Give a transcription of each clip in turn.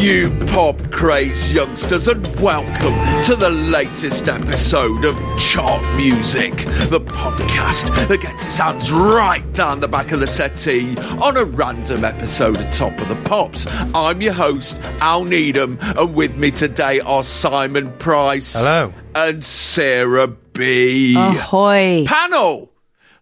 you pop craze youngsters, and welcome to the latest episode of Chart Music, the podcast that gets its hands right down the back of the settee on a random episode of Top of the Pops. I'm your host, Al Needham, and with me today are Simon Price. Hello. And Sarah Bee. Ahoy. Panel!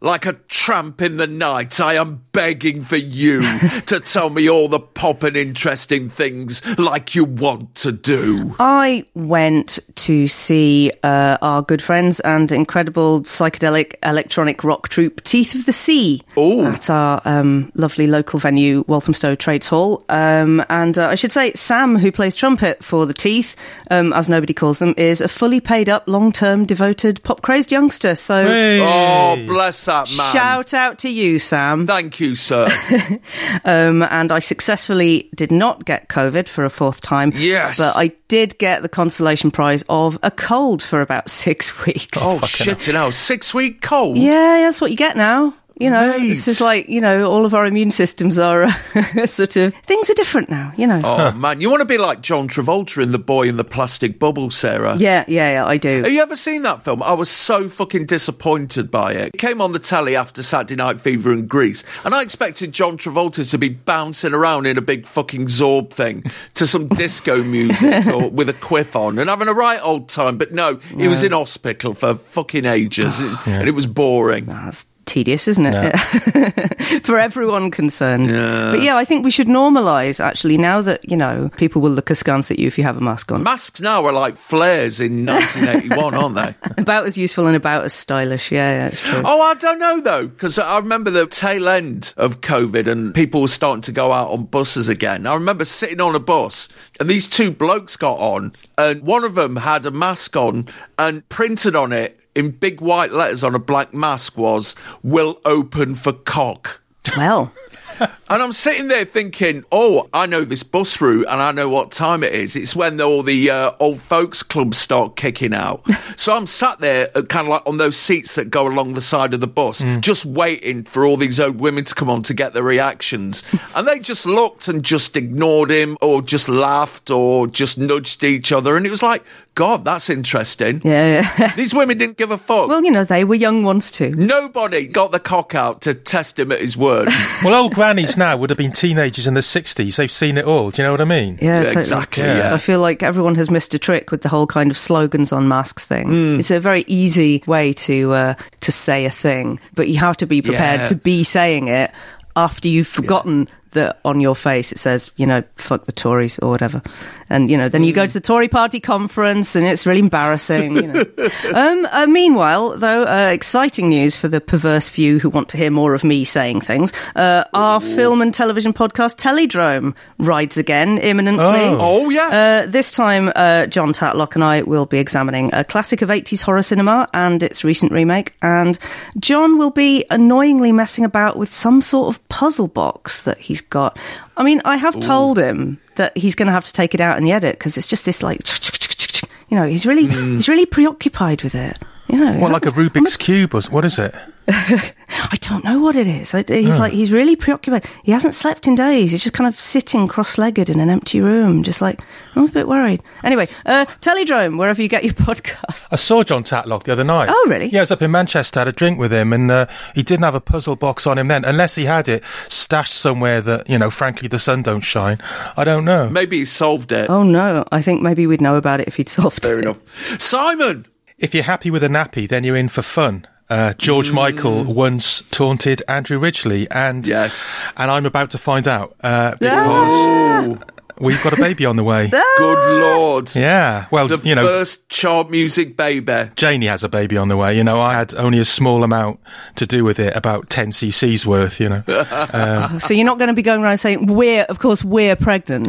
Like a tramp in the night, I am begging for you to tell me all the pop and interesting things like you want to do. I went to see uh, our good friends and incredible psychedelic electronic rock troupe Teeth of the Sea Ooh. at our um, lovely local venue, Walthamstow Trades Hall. Um, and uh, I should say, Sam, who plays trumpet for the Teeth, um, as nobody calls them, is a fully paid up, long term, devoted, pop crazed youngster. So Hey. Oh, bless that man. shout out to you, Sam. Thank you, sir. Um, and I successfully did not get COVID for a fourth time. Yes. But I did get the consolation prize of a cold for about six weeks. oh, shit, you know, six week cold. Yeah, that's what you get now. You know, Mate. this is like, you know, all of our immune systems are uh, sort of, things are different now, you know. Oh, man. You want to be like John Travolta in The Boy in the Plastic Bubble, Sarah? Yeah, yeah, yeah, I do. Have you ever seen that film? I was so fucking disappointed by it. It came on the telly after Saturday Night Fever in Greece, and I expected John Travolta to be bouncing around in a big fucking Zorb thing to some disco music or with a quiff on and having a right old time. But no, he was in hospital for fucking ages, and it was boring. That's tedious, isn't it? For everyone concerned. But yeah, I think we should normalise, actually, now that, you know, people will look askance at you if you have a mask on. Masks now are like flares in 1981, aren't they? about as useful and about as stylish. Yeah, yeah, it's true. Oh, I don't know though, because I remember the tail end of COVID and people were starting to go out on buses again. I remember sitting on a bus and these two blokes got on, and one of them had a mask on and printed on it in big white letters on a black mask was "Will open for cock." Well, And I'm sitting there thinking, oh, I know this bus route and I know what time it is. It's when all the uh, old folks clubs start kicking out. so I'm sat there, uh, kind of like on those seats that go along the side of the bus, just waiting for all these old women to come on to get their reactions. and they just looked and just ignored him or just laughed or just nudged each other. And it was like, God, that's interesting. yeah, yeah. These women didn't give a fuck. well, you know, they were young ones too. Nobody got the cock out to test him at his word. Well, old grannies now would have been teenagers in the 60s. They've seen it all. Do you know what I mean? Yeah, Yeah, totally. exactly, yeah. I feel like everyone has missed a trick with the whole kind of slogans on masks thing. Hmm. It's a very easy way to uh, to say a thing, but you have to be prepared Yeah. to be saying it after you've forgotten that on your face it says, you know, fuck the Tories or whatever. And, you know, then you go to the Tory party conference and it's really embarrassing, you know. um, uh, meanwhile, though, uh, exciting news for the perverse few who want to hear more of me saying things. Uh, our film and television podcast, Teledrome, rides again imminently. Oh. oh, yes. Uh, this time, uh, John Tatlock and I will be examining a classic of 80s horror cinema and its recent remake. And John will be annoyingly messing about with some sort of puzzle box that he's got. I mean, I have told him that he's going to have to take it out in the edit because it's just this like, you know, he's really hmm. he's really preoccupied with it. You know, What, like a hasn't- Rubik's Cube? Or, what is it? I don't know what it is. I- He's like he's really preoccupied. He hasn't slept in days. He's just kind of sitting cross-legged in an empty room, just like I'm a bit worried. Anyway, uh, Teledrome, wherever you get your podcast. I saw John Tatlock the other night. Oh, really? Yeah, I was up in Manchester, had a drink with him, and uh, he didn't have a puzzle box on him then, unless he had it stashed somewhere that, you know, frankly, the sun don't shine. I don't know. Maybe he solved it. Oh no, I think maybe we'd know about it if he'd solved Fair it. enough. Simon! If you're happy with a nappy, then you're in for fun. Uh, George Michael once taunted Andrew Ridgeley, and Yes. and I'm about to find out uh, because Ah! we've got a baby on the way. Good lord. Yeah, well, The you know, first child music baby. Janie has a baby on the way. You know, I had only a small amount to do with it, about 10 cc's worth, you know. So you're not going to be going around saying we're, of course, we're pregnant.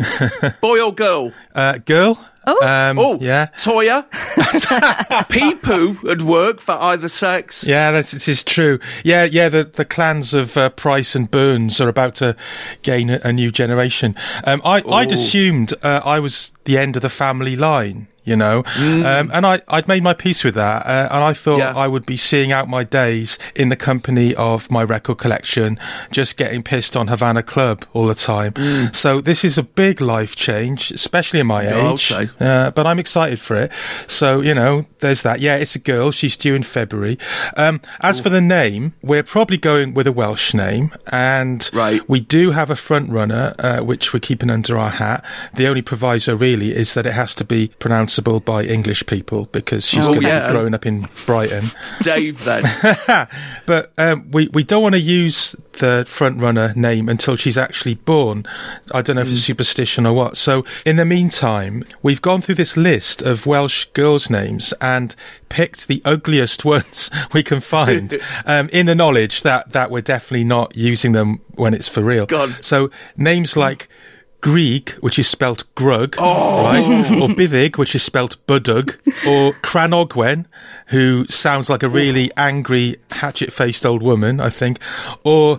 Boy or girl? Uh, girl? Oh. Um, Oh, yeah. Toya? Pee poo would work for either sex. Yeah, that's, this is true. Yeah, yeah, the, the clans of uh, Price and Burns are about to gain a, a new generation. Um, I, I'd assumed uh, I was the end of the family line. You know, um, and I, I'd made my peace with that, uh, and I thought Yeah. I would be seeing out my days in the company of my record collection, just getting pissed on Havana Club all the time. So this is a big life change, especially in my Yeah, age. Uh, but I'm excited for it. So, you know, there's that. Yeah, it's a girl. She's due in February. Um, as for the name, we're probably going with a Welsh name. And Right. we do have a front runner, uh, which we're keeping under our hat. The only proviso really is that it has to be by English people because she's Oh, going to yeah. be growing up in Brighton. Dave, then. but um, we we don't want to use the front runner name until she's actually born. I don't know if it's superstition or what. So in the meantime, we've gone through this list of Welsh girls' names and picked the ugliest ones we can find, um, in the knowledge that that we're definitely not using them when it's for real. God. So names like. Grieg, which is spelt Grug, right? Or Bithig, which is spelt Budug, or Cranogwen, who sounds like a really angry, hatchet-faced old woman, I think, or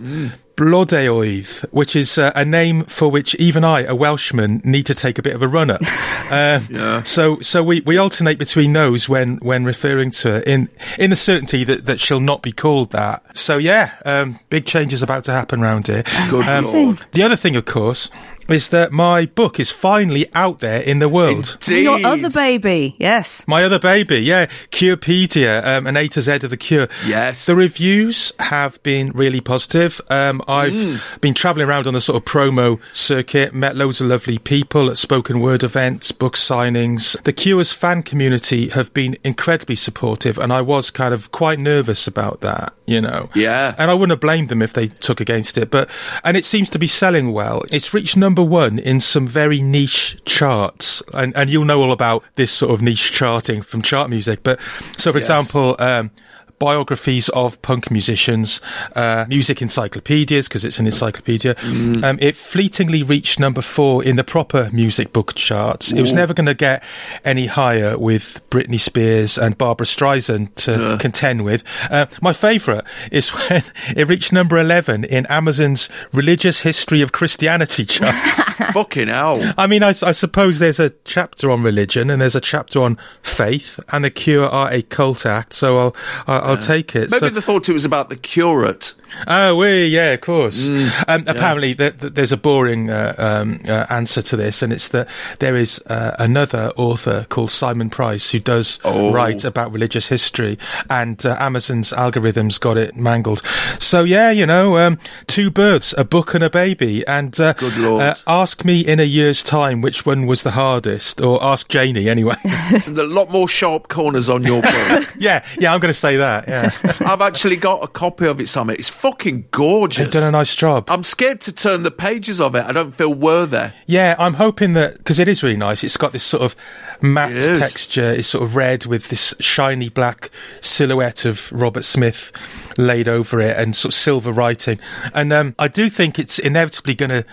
Blodeuedd, which is uh, a name for which even I, a Welshman, need to take a bit of a run at. Um, Yeah. So, so we, we alternate between those when, when referring to her in in the certainty that, that she'll not be called that. So yeah, um, big changes about to happen around here. Good Um, the other thing, of course, is that my book is finally out there in the world. Indeed. Your other baby, yes. My other baby, yeah, Curepedia, um, an A to Z of the cure. Yes. The reviews have been really positive. Um, I've Mm. been travelling around on the sort of promo circuit, met loads of lovely people at spoken word events, book signings. The Cure's fan community have been incredibly supportive, and I was kind of quite nervous about that, you know. Yeah. And I wouldn't have blamed them if they took against it, but and it seems to be selling well. It's reached number one in some very niche charts, and and you'll know all about this sort of niche charting from chart music. But so, for Yes. example. Um, Biographies of punk musicians, uh, music encyclopedias, because it's an encyclopedia. Um, it fleetingly reached number four in the proper music book charts. It was never going to get any higher with Britney Spears and Barbra Streisand to contend with. Uh, my favourite is when it reached number 11 in Amazon's Religious History of Christianity charts. Fucking hell. I mean, I, I suppose there's a chapter on religion and there's a chapter on faith, and the Cure are a cult act, so I'll I'll, I'll take it. Maybe So- they thought it was about the curate. Oh, we yeah, of course. um, apparently, th- th- there's a boring uh, um, uh, answer to this, and it's that there is uh, another author called Simon Price who does Oh. write about religious history, and uh, Amazon's algorithms got it mangled. So yeah, you know, um, two births, a book and a baby, and uh, Good Lord. uh, ask me in a year's time which one was the hardest, or ask Janie anyway. a lot more sharp corners on your book. yeah, yeah, I'm going to say that. Yeah, I've actually got a copy of it somewhere. It's fucking gorgeous. they've done a nice job. I'm scared to turn the pages of it. I don't feel worthy. Yeah, I'm hoping that because it is really nice. It's got this sort of matte It texture. It's sort of red with this shiny black silhouette of Robert Smith laid over it and sort of silver writing. And um, I do think it's inevitably going to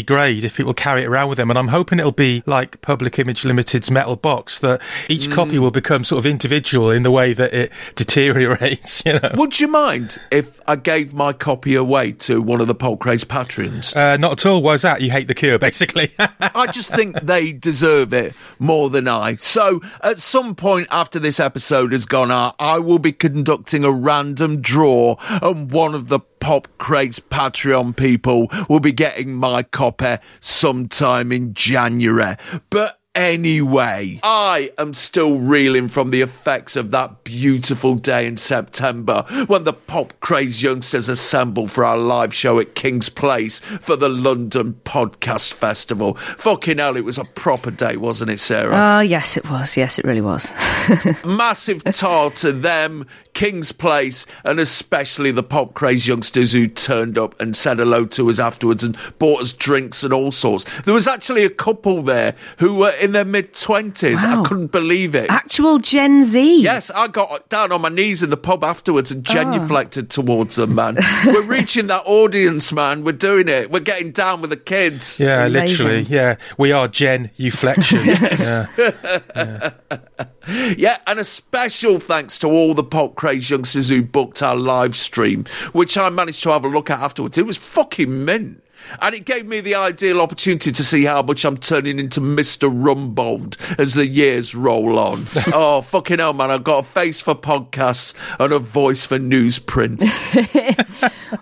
degrade if people carry it around with them. And I'm hoping it'll be like Public Image Limited's metal box that each Mm. copy will become sort of individual in the way that it deteriorates. You know. Would you mind if I gave my copy away to one of the Pulp Craze patrons? Uh, not at all. Why is that? You hate the Cure, basically. I just think they deserve it more than I. So, at some point after this episode has gone out, I will be conducting a random draw, and one of the Pop Craze Patreon people will be getting my copy sometime in January. But Anyway, I am still reeling from the effects of that beautiful day in September when the pop craze youngsters assembled for our live show at King's Place for the London Podcast Festival. Fucking hell, it was a proper day, wasn't it, Sarah? Ah, yes, it was. Yes, it really was. Massive tar to them, King's Place, and especially the pop craze youngsters who turned up and said hello to us afterwards and bought us drinks and all sorts. There was actually a couple there who were in their mid 20s. Wow. I couldn't believe it. Actual Gen Z. Yes, I got down on my knees in the pub afterwards and ah. genuflected towards them, man. We're reaching that audience, man. We're doing it. We're getting down with the kids. yeah, Amazing. literally. Yeah, we are Gen Uflection. yeah. Yeah, and a special thanks to all the pop craze youngsters who booked our live stream, which I managed to have a look at afterwards. It was fucking mint. And it gave me the ideal opportunity to see how much I'm turning into Mr. Rumbold as the years roll on. oh, fucking hell, man. I've got a face for podcasts and a voice for newsprint.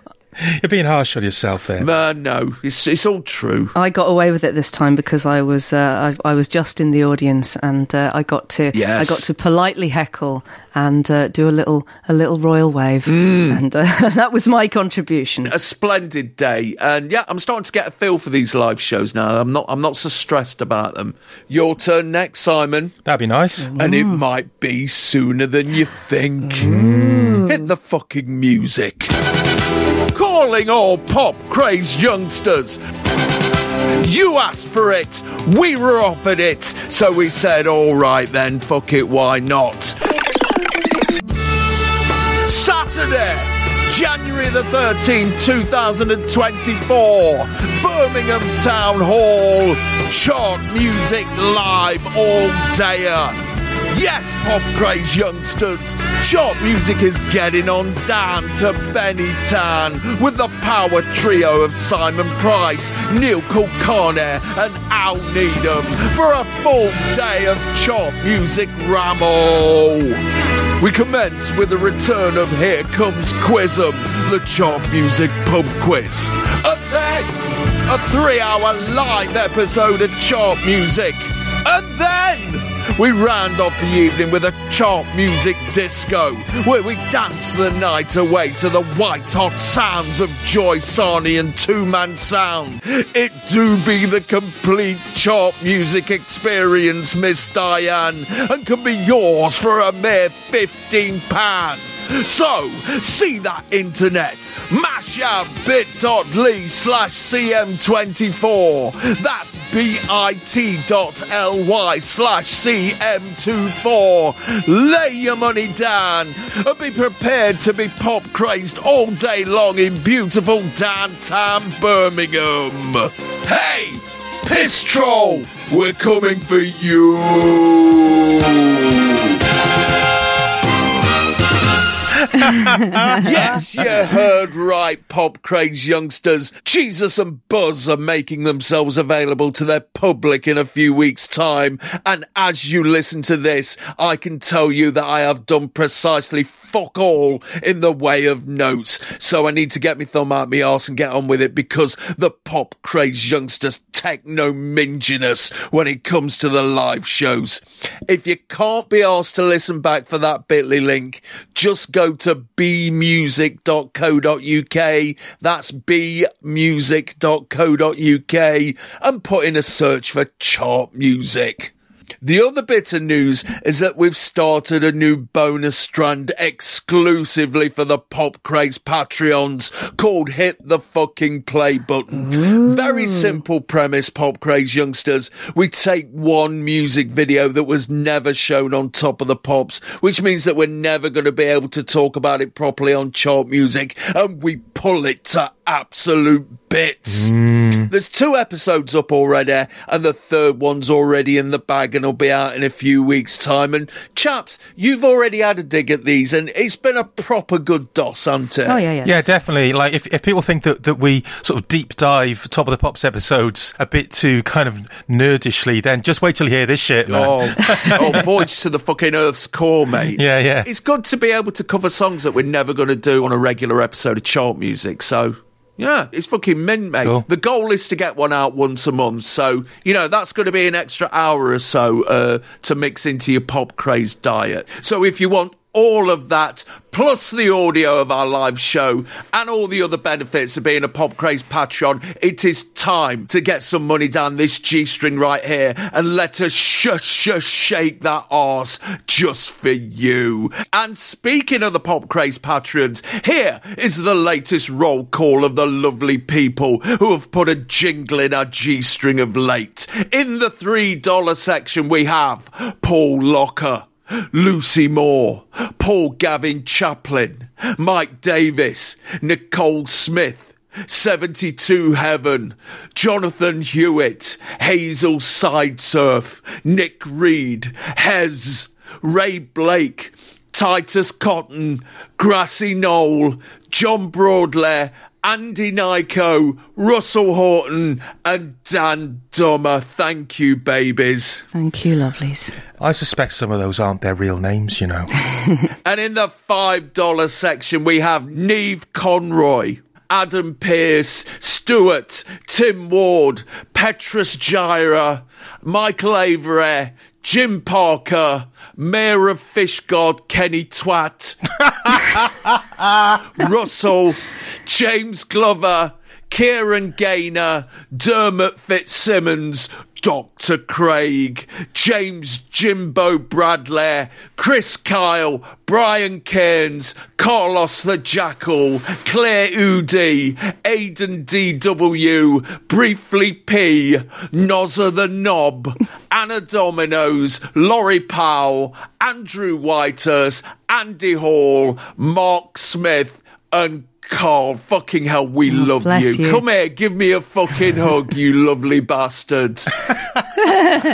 You're being harsh on yourself there. Man, no, it's, it's all true. I got away with it this time because I was uh, I, I was just in the audience and uh, I got to Yes. I got to politely heckle and uh, do a little a little royal wave. And uh, that was my contribution. a splendid day. And yeah i'm starting to get a feel for these live shows now. I'm not i'm not so stressed about them. Your turn next simon. That'd be nice. and it might be sooner than you think. Hit the fucking music calling all pop crazed youngsters you asked for it. We were offered it. So we said, all right then, fuck it, why not? Saturday, January the 13th, 2024, Birmingham Town Hall, chart music live all dayer. Yes, pop craze youngsters, chart music is getting on down to Benny Tan with the power trio of Simon Price, Neil Kulkarni, and Al Needham for a full day of chart music ramble. We commence with the return of Here Comes Quizum, the chart music pub quiz. And then a three hour live episode of chart music. And then we round off the evening with a chart music disco, where we dance the night away to the white hot sounds of Joy Sarney and Two Man Sound. It do be the complete chart music experience, Miss Diane, and can be yours for a mere £15. So, see that internet. Mash out bit.ly slash CM24. That's bit.ly slash CM24. Lay your money down and be prepared to be pop crazed all day long in beautiful downtown Birmingham. Hey, Piss Troll, we're coming for you. yes, you heard right, pop craze youngsters. Jesus and Buzz are making themselves available to their public in a few weeks' time. And as you listen to this, I can tell you that I have done precisely fuck all in the way of notes. So I need to get my thumb out my arse and get on with it because the pop craze youngsters techno minginess when it comes to the live shows. If you can't be asked to listen back for that bit.ly link, just go to bmusic.co.uk. That's bmusic.co.uk and put in a search for chart music. The other bit of news is that we've started a new bonus strand exclusively for the Pop Craze Patreons called Hit the Fucking Play Button. Very simple premise, Pop Craze youngsters. We take one music video that was never shown on Top of the Pops, which means that we're never going to be able to talk about it properly on chart music, and we pull it to absolute bits. Mm. There's two episodes up already, and the third one's already in the bag and will be out in a few weeks' time. And chaps, you've already had a dig at these, and it's been a proper good dos, hasn't it? Oh, yeah, yeah. Yeah, definitely. Like, if, if people think that, that we sort of deep dive Top of the Pops episodes a bit too kind of nerdishly, then just wait till you hear this shit, man. Oh, oh, voyage to the fucking Earth's core, mate. Yeah, yeah. It's good to be able to cover songs that we're never going to do on a regular episode of chart music. So. Yeah, it's fucking mint, mate. Cool. The goal is to get one out once a month. So, you know, that's going to be an extra hour or so uh, to mix into your pop craze diet. So if you want all of that, plus the audio of our live show and all the other benefits of being a Pop Craze Patreon, it is time to get some money down this G string right here and let us shush, shush, shake that arse just for you. And speaking of the Pop Craze Patreons, here is the latest roll call of the lovely people who have put a jingle in our G string of late. In the $3 section, we have Paul Locker. Lucy Moore, Paul Gavin Chaplin, Mike Davis, Nicole Smith, 72 Heaven, Jonathan Hewitt, Hazel Sidesurf, Nick Reed, Hez, Ray Blake, Titus Cotton, Grassy Knoll, John Broadley, Andy Nyko, Russell Horton, and Dan Dummer. Thank you, babies. Thank you, lovelies. I suspect some of those aren't their real names, you know. And in the $5 section, we have Neve Conroy. Adam Pearce, Stewart, Tim Ward, Petrus Gyra, Michael Avery, Jim Parker, Mayor of Fishgod, Kenny Twat, Russell, James Glover, Kieran Gaynor, Dermot Fitzsimmons, Dr. Craig, James Jimbo Bradley, Chris Kyle, Brian Cairns, Carlos the Jackal, Claire Udi, Aidan DW, Briefly P, Nozza the Knob, Anna Dominoes, Laurie Powell, Andrew Whitehurst, Andy Hall, Mark Smith, and Carl, fucking hell, we oh, love bless you. Come here, give me a fucking hug, you lovely bastards.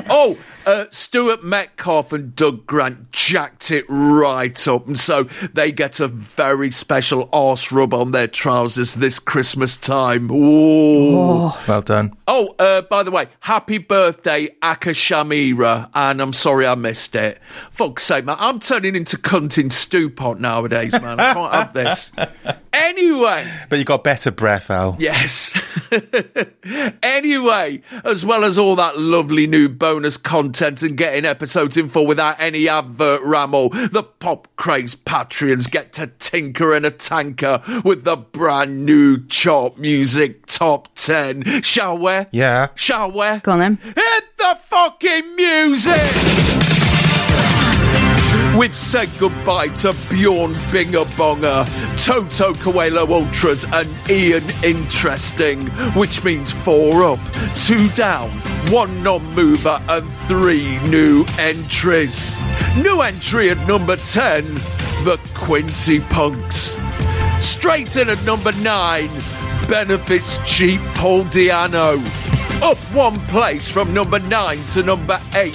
oh, uh, Stuart Metcalf and Doug Grant jacked it right up, and so they get a very special arse rub on their trousers this Christmas time. Ooh. well done. Oh, uh, by the way, happy birthday, Aka Shamira, and I'm sorry I missed it. Fuck's sake, man, I'm turning into cunt in stew pot nowadays, man. I can't have this. Anyway. But you got better breath, Al. Yes. anyway, as well as all that lovely new bonus content and getting episodes in full without any advert ramble, the Pop Craze Patreons get to tinker in a tanker with the brand new chart music top 10. Shall we? Yeah. Shall we? Go on then. Hit the fucking music! We've said goodbye to Bjorn Bingerbonga, Toto Coelo Ultras, and Ian Interesting, which means four up, two down, one non mover, and three new entries. New entry at number 10, the Quincy Punks. Straight in at number 9, Benefits Cheap Paul Di'Anno. Up one place from number 9 to number 8,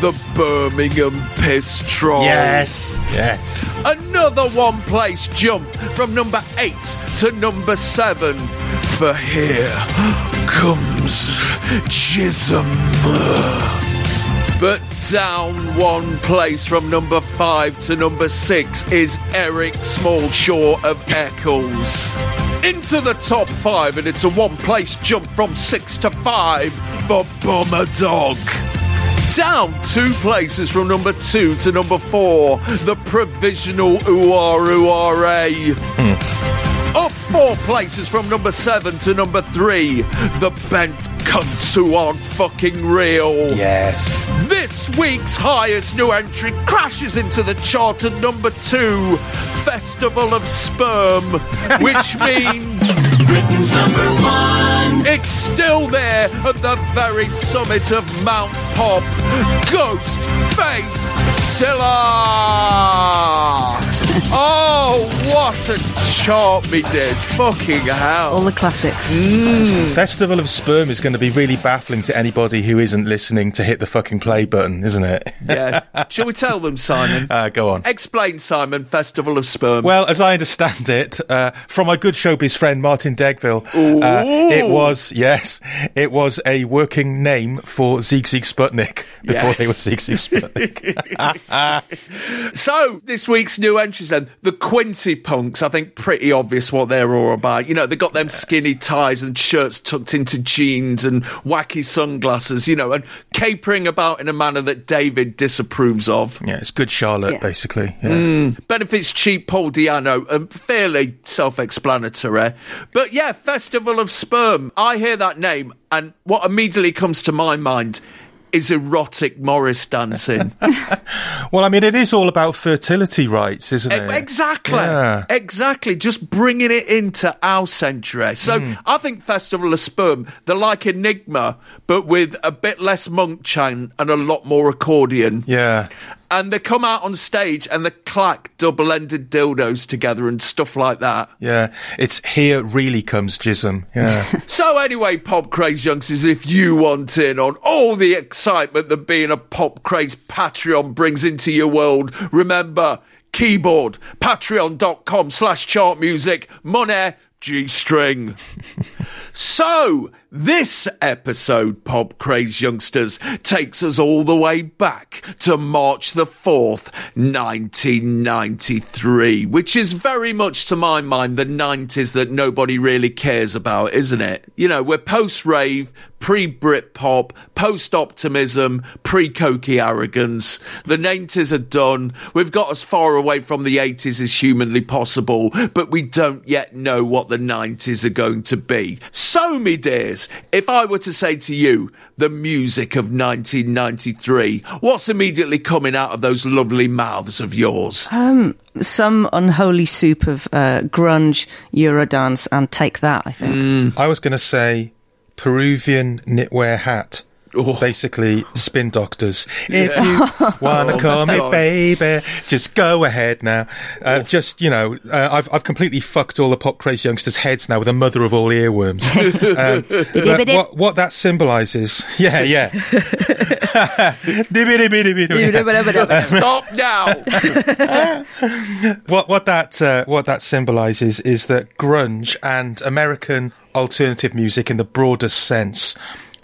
the Birmingham Piss Troll. Yes. Yes. Another one place jump from number 8 to number 7. For here comes Jism. But down one place from number 5 to number 6 is Eric Smallshaw of Eccles. Into the top 5, and it's a one place jump from 6 to 5 for Bomber Dog. Down two places from number two to number four, the provisional URURA. Hmm. Up four places from number seven to number three, the bent cunts who aren't fucking real. Yes. This week's highest new entry crashes into the chart at number two, Festival of Sperm, which means Britain's number one. it's still there at the very summit of Mount Pop. Ghost Face Silla! Oh, what a chart, me dears. Fucking hell. All the classics. Festival of Sperm is going to be really baffling to anybody who isn't listening to hit the fucking play button, isn't it? Yeah. Shall we tell them, Simon? Uh, go on. Explain, Simon, Festival of Sperm. Well, as I understand it, uh, from my good showbiz friend Martin Degville, uh, it was yes, it was a working name for Sigue Sigue Sputnik before Yes. they were Sigue Sigue Sputnik. So, this week's new entries then, the Quincy Punks, I think pretty obvious what they're all about. You know, they got them skinny ties and shirts tucked into jeans and wacky sunglasses, you know, and capering about in a manner that David disapproves of. yeah, it's good Charlotte, Yeah. basically. Yeah. Hmm. Benefits cheap Paul Di'Anno, and fairly self-explanatory. But yeah, Festival of Sperm. I hear that name, and what immediately comes to my mind is erotic Morris dancing. Well, I mean, it is all about fertility rites, isn't it? Exactly. Yeah. Exactly. Just bringing it into our century. So Hmm. I think Festival of Sperm, they're like Enigma, but with a bit less monk chant and a lot more accordion. Yeah. And they come out on stage and they clack double ended dildos together and stuff like that. Yeah. It's here really comes Jism. Yeah. So anyway, pop craze youngsters, if you want in on all the excitement that being a pop craze Patreon brings into your world, remember keyboard patreon.com slash chart music money G string. so this episode, Pop Craze Youngsters, takes us all the way back to March the 4th, 1993, which is very much to my mind the 90s that nobody really cares about, isn't it? You know, we're post rave, pre Britpop, post optimism, pre cokey arrogance. The 90s are done. We've got as far away from the 80s as humanly possible, but we don't yet know what the 90s are going to be. So, me dears, if I were to say to you, the music of 1993, what's immediately coming out of those lovely mouths of yours? Um, Some unholy soup of uh, grunge, Eurodance, and take that, I think. I was going to say Peruvian knitwear hat. Oh. Basically, spin doctors. If you wanna Oh, call me baby, just go ahead now. Uh, just you know, uh, I've I've completely fucked all the pop crazy youngsters' heads now with the mother of all earworms. um, what what that symbolises? Yeah, yeah. Stop now! what what that uh, what that symbolises is that grunge and American alternative music in the broadest sense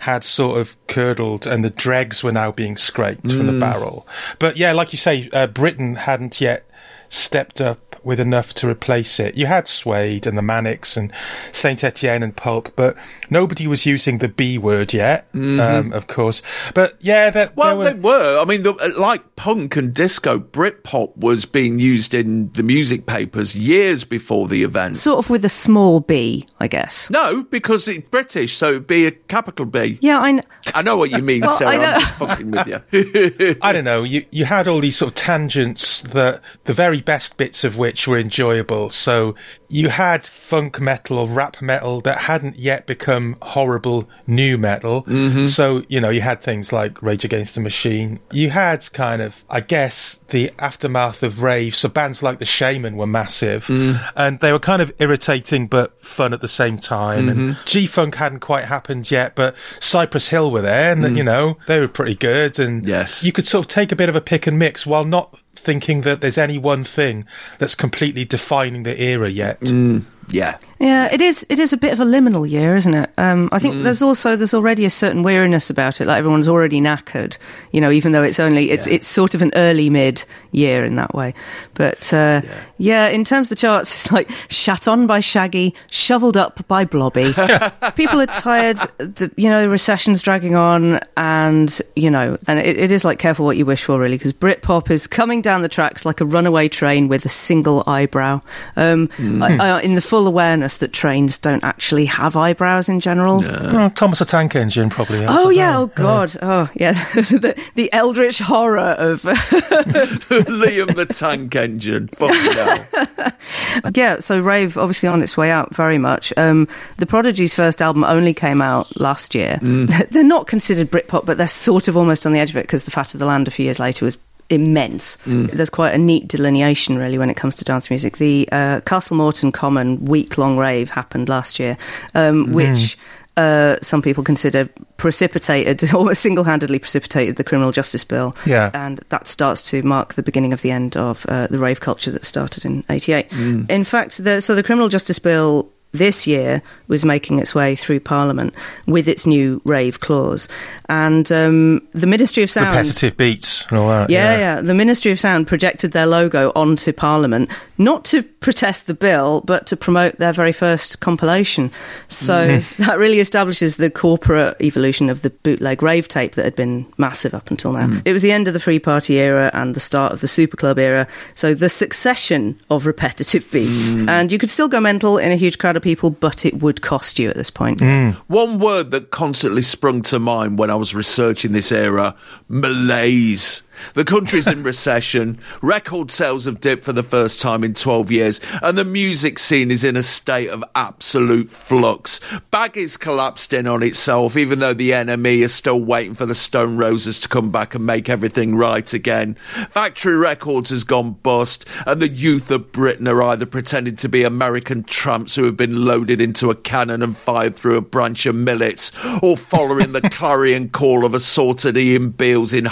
had sort of curdled and the dregs were now being scraped from the barrel. But yeah, like you say, uh, Britain hadn't yet stepped up with enough to replace it. You had Suede and the Manics and Saint Etienne and Pulp, but nobody was using the B word yet, um, of course. But yeah, that Well, there they were, were. I mean, the, uh, like punk and disco, Britpop was being used in the music papers years before the event. Sort of with a small b, I guess. No, because it's British, so it'd be a capital B. Yeah, I, kn- I know what you mean, Well, Sarah. I know. I'm just fucking with you. I don't know. You you had all these sort of tangents that the very best bits of which were enjoyable. So you had funk metal or rap metal that hadn't yet become horrible nu metal. Mm-hmm. So you know you had things like Rage Against the Machine. You had kind of, I guess, the aftermath of rave. So bands like the Shamen were massive, mm. and they were kind of irritating but fun at the same time. And mm-hmm. G Funk hadn't quite happened yet, but Cypress Hill were there, and mm. you know they were pretty good. And Yes. you could sort of take a bit of a pick and mix while not thinking that there's any one thing that's completely defining the era yet. Mm. Yeah. yeah, it is. It is a bit of a liminal year, isn't it? Um, I think Mm. there's also there's already a certain weariness about it. Like everyone's already knackered, you know. Even though it's only it's it's sort of an early mid year in that way. But uh, yeah. in terms of the charts, it's like shat on by Shaggy, shoveled up by Blobby. People are tired. The you know recession's dragging on, and you know, and it, it is like careful what you wish for, really, because Britpop is coming down the tracks like a runaway train with a single eyebrow. Um, I, I, in the full full awareness that trains don't actually have eyebrows in general. Oh, Thomas the Tank Engine probably. has, Oh yeah, don't oh know. god, oh yeah, the, the eldritch horror of Liam the Tank Engine. Fucking hell. yeah. So rave obviously on its way out very much. Um, the Prodigy's first album only came out last year. They're not considered Britpop, but they're sort of almost on the edge of it because the Fat of the Land a few years later was immense. There's quite a neat delineation really when it comes to dance music. The uh, Castle Morton Common week long rave happened last year, um, which. Uh, some people consider precipitated, almost single-handedly precipitated the criminal justice bill. Yeah. and that starts to mark the beginning of the end of uh, the rave culture that started in '88. In fact, the, so the criminal justice bill this year was making its way through Parliament with its new rave clause, and um, the Ministry of Sound. Repetitive beats and all that. Yeah, yeah, The Ministry of Sound projected their logo onto Parliament, not to protest the bill, but to promote their very first compilation. So hmm. that really establishes the corporate evolution of the bootleg rave tape that had been massive up until now. Hmm. It was the end of the Free Party era and the start of the Super Club era. So the succession of repetitive beats. Hmm. And you could still go mental in a huge crowd of people, but it would cost you at this point. Mm. One word that constantly sprung to mind when I was researching this era malaise. The country's in recession, record sales have dipped for the first time in 12 years, and the music scene is in a state of absolute flux. Baggy's collapsed in on itself, even though the enemy is still waiting for the Stone Roses to come back and make everything right again. Factory Records has gone bust, and the youth of Britain are either pretending to be American tramps who have been loaded into a cannon and fired through a branch of millets, or following the clarion call of assorted Ian Beales in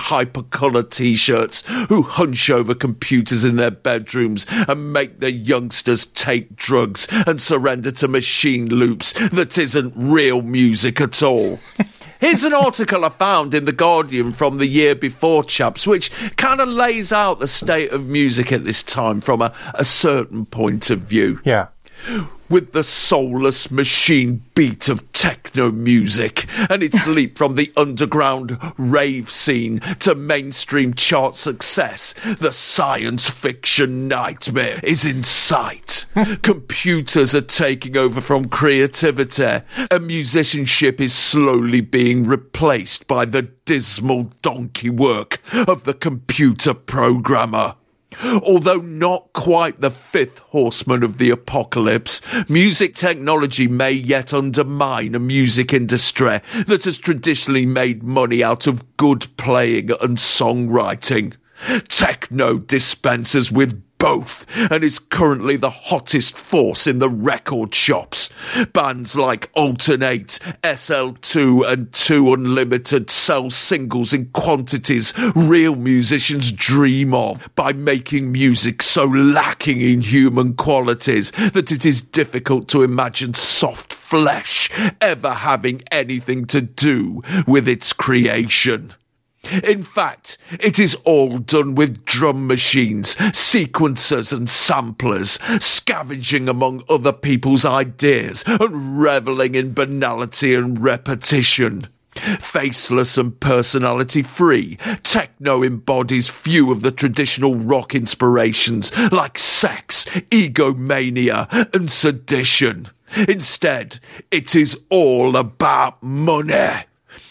hypercolour t-shirts who hunch over computers in their bedrooms and make the youngsters take drugs and surrender to machine loops that isn't real music at all. Here's an article I found in The Guardian from the year before, chaps, which kind of lays out the state of music at this time from a, a certain point of view Yeah. With the soulless machine beat of techno music and its leap from the underground rave scene to mainstream chart success, the science fiction nightmare is in sight. Computers are taking over from creativity, and musicianship is slowly being replaced by the dismal donkey work of the computer programmer. Although not quite the fifth horseman of the apocalypse, music technology may yet undermine a music industry that has traditionally made money out of good playing and songwriting. Techno dispenses with both and is currently the hottest force in the record shops. Bands like Altern-8, SL2 and 2 Unlimited sell singles in quantities real musicians dream of by making music so lacking in human qualities that it is difficult to imagine soft flesh ever having anything to do with its creation. In fact, it is all done with drum machines, sequencers and samplers, scavenging among other people's ideas and reveling in banality and repetition. Faceless and personality free, techno embodies few of the traditional rock inspirations like sex, egomania, and sedition. Instead, it is all about money.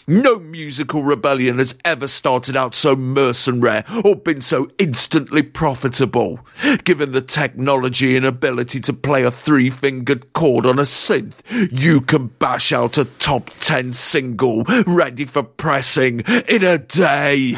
No musical rebellion has ever started out so mercenary or been so instantly profitable. Given the technology and ability to play a three fingered chord on a synth, you can bash out a top 10 single ready for pressing in a day.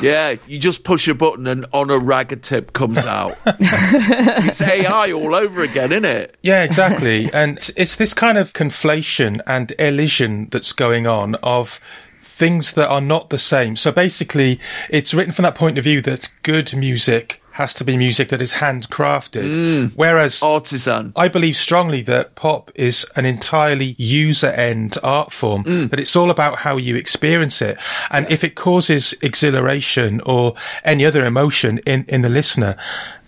Yeah, you just push a button and on a ragga tip comes out. it's AI all over again, isn't it? Yeah, exactly. and it's- it's this kind of conflation and elision that's going on of things that are not the same. So basically, it's written from that point of view that good music has to be music that is handcrafted. Mm. Whereas Artisan. I believe strongly that pop is an entirely user end art form, mm. that it's all about how you experience it. And if it causes exhilaration or any other emotion in, in the listener,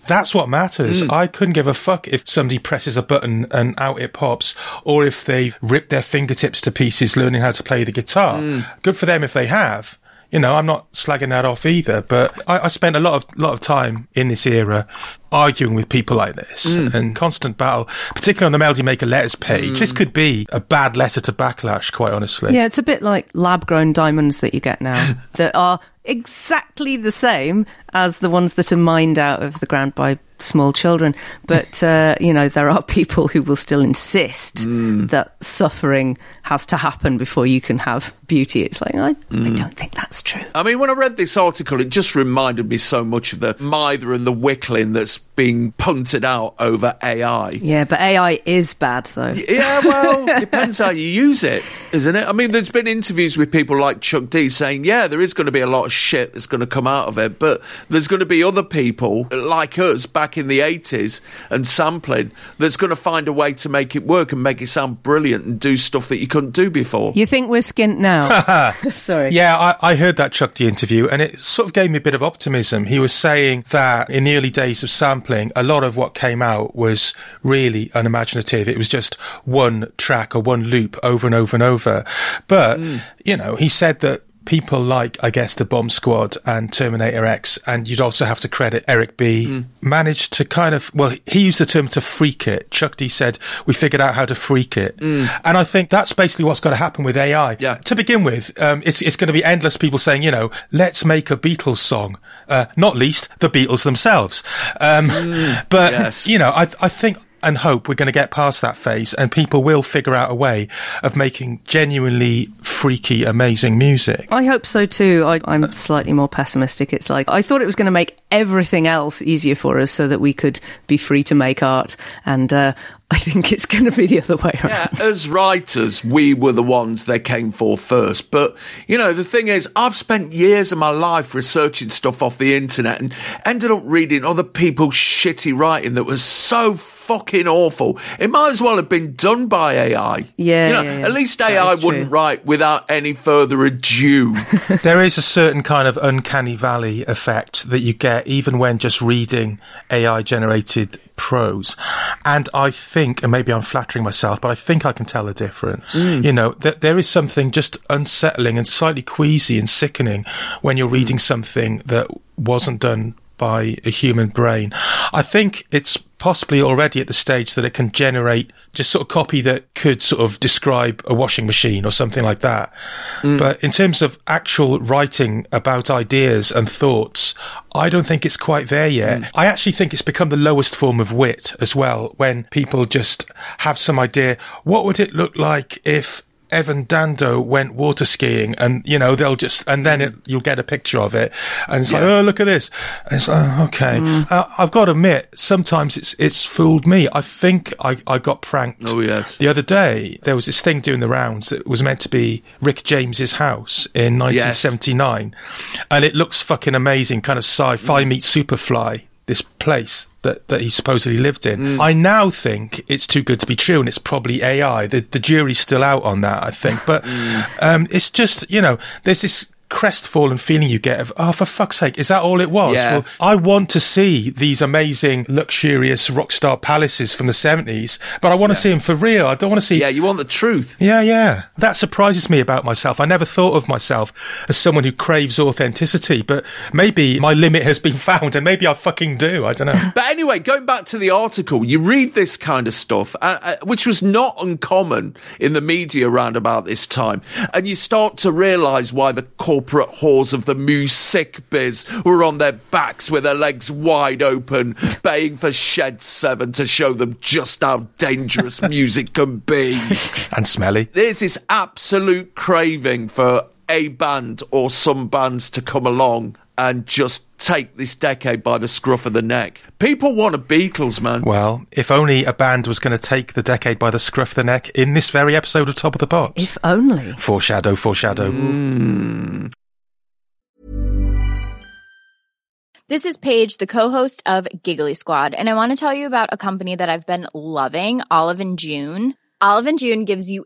that's what matters. Mm. I couldn't give a fuck if somebody presses a button and out it pops, or if they've ripped their fingertips to pieces learning how to play the guitar. Good for them if they have. You know, I'm not slagging that off either, but I, I spent a lot of lot of time in this era arguing with people like this hmm. and constant battle, particularly on the Melody Maker letters page. This hmm. could be a bad letter to backlash, quite honestly. Yeah, it's a bit like lab grown diamonds that you get now that are exactly the same as the ones that are mined out of the ground by small children. But, uh, you know, there are people who will still insist that suffering has to happen before you can have beauty. It's like, I, I don't think that's true. I mean, when I read this article, it just reminded me so much of the mither and the wickling that's being punted out over AI. Yeah, but AI is bad, though. Yeah, well, depends how you use it, isn't it? I mean, there's been interviews with people like Chuck D saying, yeah, there is going to be a lot of shit that's going to come out of it, but there's going to be other people like us back in the 80s and sampling that's going to find a way to make it work and make it sound brilliant and do stuff that you couldn't do before. You think we're skint now? Sorry. Yeah, I, I heard that Chuck D interview, and it sort of gave me a bit of optimism. He was saying that in the early days of sampling, a lot of what came out was really unimaginative. It was just one track or one loop over and over and over. But, hmm. you know, he said that people like, I guess, the Bomb Squad and Terminator X, and you'd also have to credit Eric B, managed to kind of, well, he used the term to freak it. Chuck D said, we figured out how to freak it. And I think that's basically what's going to happen with AI. Yeah. To begin with, um, it's, it's going to be endless people saying, you know, let's make a Beatles song. Uh, not least the Beatles themselves. Um, but, yes. you know, I, I think and hope we're going to get past that phase and people will figure out a way of making genuinely freaky, amazing music. I hope so too. I, I'm slightly more pessimistic. It's like I thought it was going to make everything else easier for us so that we could be free to make art, and uh, I think it's going to be the other way Yeah, around. as writers, we were the ones they came for first. But, you know, the thing is, I've spent years of my life researching stuff off the internet and ended up reading other people's shitty writing that was so fucking awful. It might as well have been done by AI. Yeah, You know, yeah, yeah. At least AI is wouldn't write without any further ado. there is a certain kind of uncanny valley effect that you get even when just reading AI generated prose. And I think, and maybe I'm flattering myself, but I think I can tell the difference. Mm. You know, th- there is something just unsettling and slightly queasy and sickening when you're mm. reading something that wasn't done by a human brain. I think it's possibly already at the stage that it can generate just sort of copy that could sort of describe a washing machine or something like that. Mm. But in terms of actual writing about ideas and thoughts, I don't think it's quite there yet. Mm. I actually think it's become the lowest form of wit as well when people just have some idea. What would it look like if Evan Dando went water skiing and, you know, they'll just, and then it, you'll get a picture of it and it's like, oh, look at this. And it's like, oh, okay. Uh, I've got to admit, sometimes it's, it's fooled me. I think I, I got pranked. Oh, yes. The other day, there was this thing doing the rounds that was meant to be Rick James's house in 1979. And it looks fucking amazing, kind of sci-fi meets Superfly, this place that, that he supposedly lived in. I now think it's too good to be true and it's probably AI. The, the jury's still out on that, I think. But um, it's just, you know, there's this crestfallen feeling you get of, oh, for fuck's sake, is that all it was? Yeah. Well, I want to see these amazing, luxurious rock star palaces from the 70s, but I want to see them for real. I don't want to see yeah, you want the truth. yeah, yeah. That surprises me about myself. I never thought of myself as someone who craves authenticity, but maybe my limit has been found and maybe I fucking do. I don't know. But anyway, going back to the article, you read this kind of stuff, uh, uh, which was not uncommon in the media around about this time, and you start to realise why the corporate whores of the music biz were on their backs with their legs wide open, baying for Shed 7 to show them just how dangerous music can be. And smelly. There's this absolute craving for a band or some bands to come along and just take this decade by the scruff of the neck. People want a Beatles, man. Well, if only a band was going to take the decade by the scruff of the neck in this very episode of Top of the Pops. If only. Foreshadow, foreshadow. Mm. This is Paige, the co-host of Giggly Squad, and I want to tell you about a company that I've been loving, Olive and June. Olive and June gives you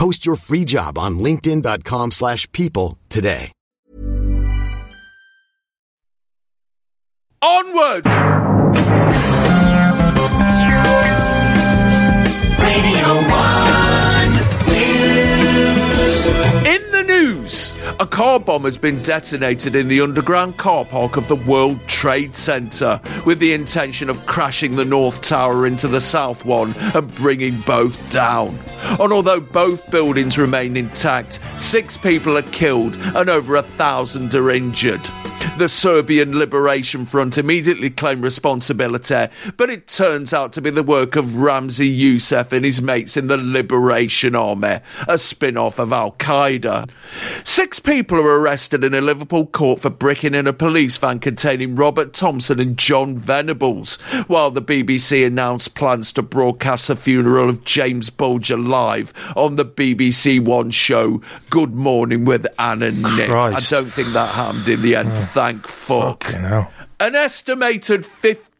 Post your free job on linkedin.com/people slash people today. Onward! Radio 1 News. In the news, a car bomb has been detonated in the underground car park of the World Trade Center with the intention of crashing the North Tower into the South one and bringing both down. And although both buildings remain intact, six people are killed and over a thousand are injured. The Serbian Liberation Front immediately claimed responsibility, but it turns out to be the work of Ramzi Youssef and his mates in the Liberation Army, a spin off of Al Qaeda. Six people are arrested in a Liverpool court for breaking in a police van containing Robert Thompson and John Venables, while the BBC announced plans to broadcast the funeral of James Bulger live on the BBC One show Good Morning with Anne and Nick. Christ. I don't think that happened in the end, oh. Thank fuck. An estimated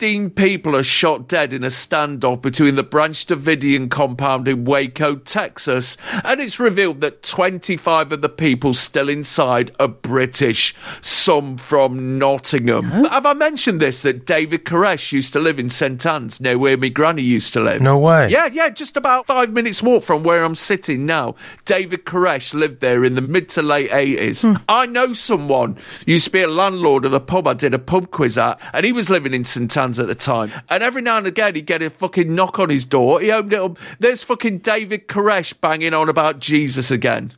15 people are shot dead in a standoff between the Branch Davidian compound in Waco, Texas, and it's revealed that 25 of the people still inside are British, some from Nottingham. Have I mentioned this that David Koresh used to live in St Anne's near where my granny used to live? No way. Yeah, yeah, just about five minutes walk from where I'm sitting now. David Koresh lived there in the mid to late 80s. Hmm. I know someone, used to be a landlord of the pub I did a pub quiz at, and he was living in St Anne's at the time. And every now and again, he'd get a fucking knock on his door. He opened it up. There's fucking David Koresh banging on about Jesus again.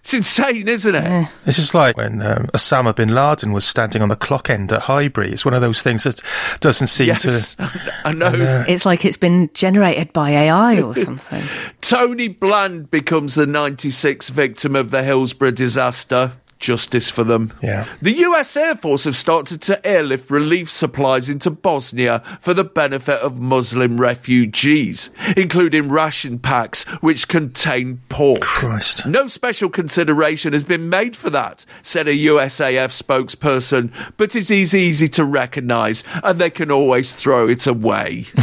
It's insane, isn't it? This is like when um, Osama bin Laden was standing on the clock end at Highbury. It's one of those things that doesn't seem Yes, to. I know. It's like it's been generated by AI or something. Tony Bland becomes the 96th victim of the Hillsborough disaster. Justice for them. Yeah. The US Air Force have started to airlift relief supplies into Bosnia for the benefit of Muslim refugees, including ration packs which contain pork. Christ. No special consideration has been made for that, said a USAF spokesperson, but it is easy to recognise and they can always throw it away.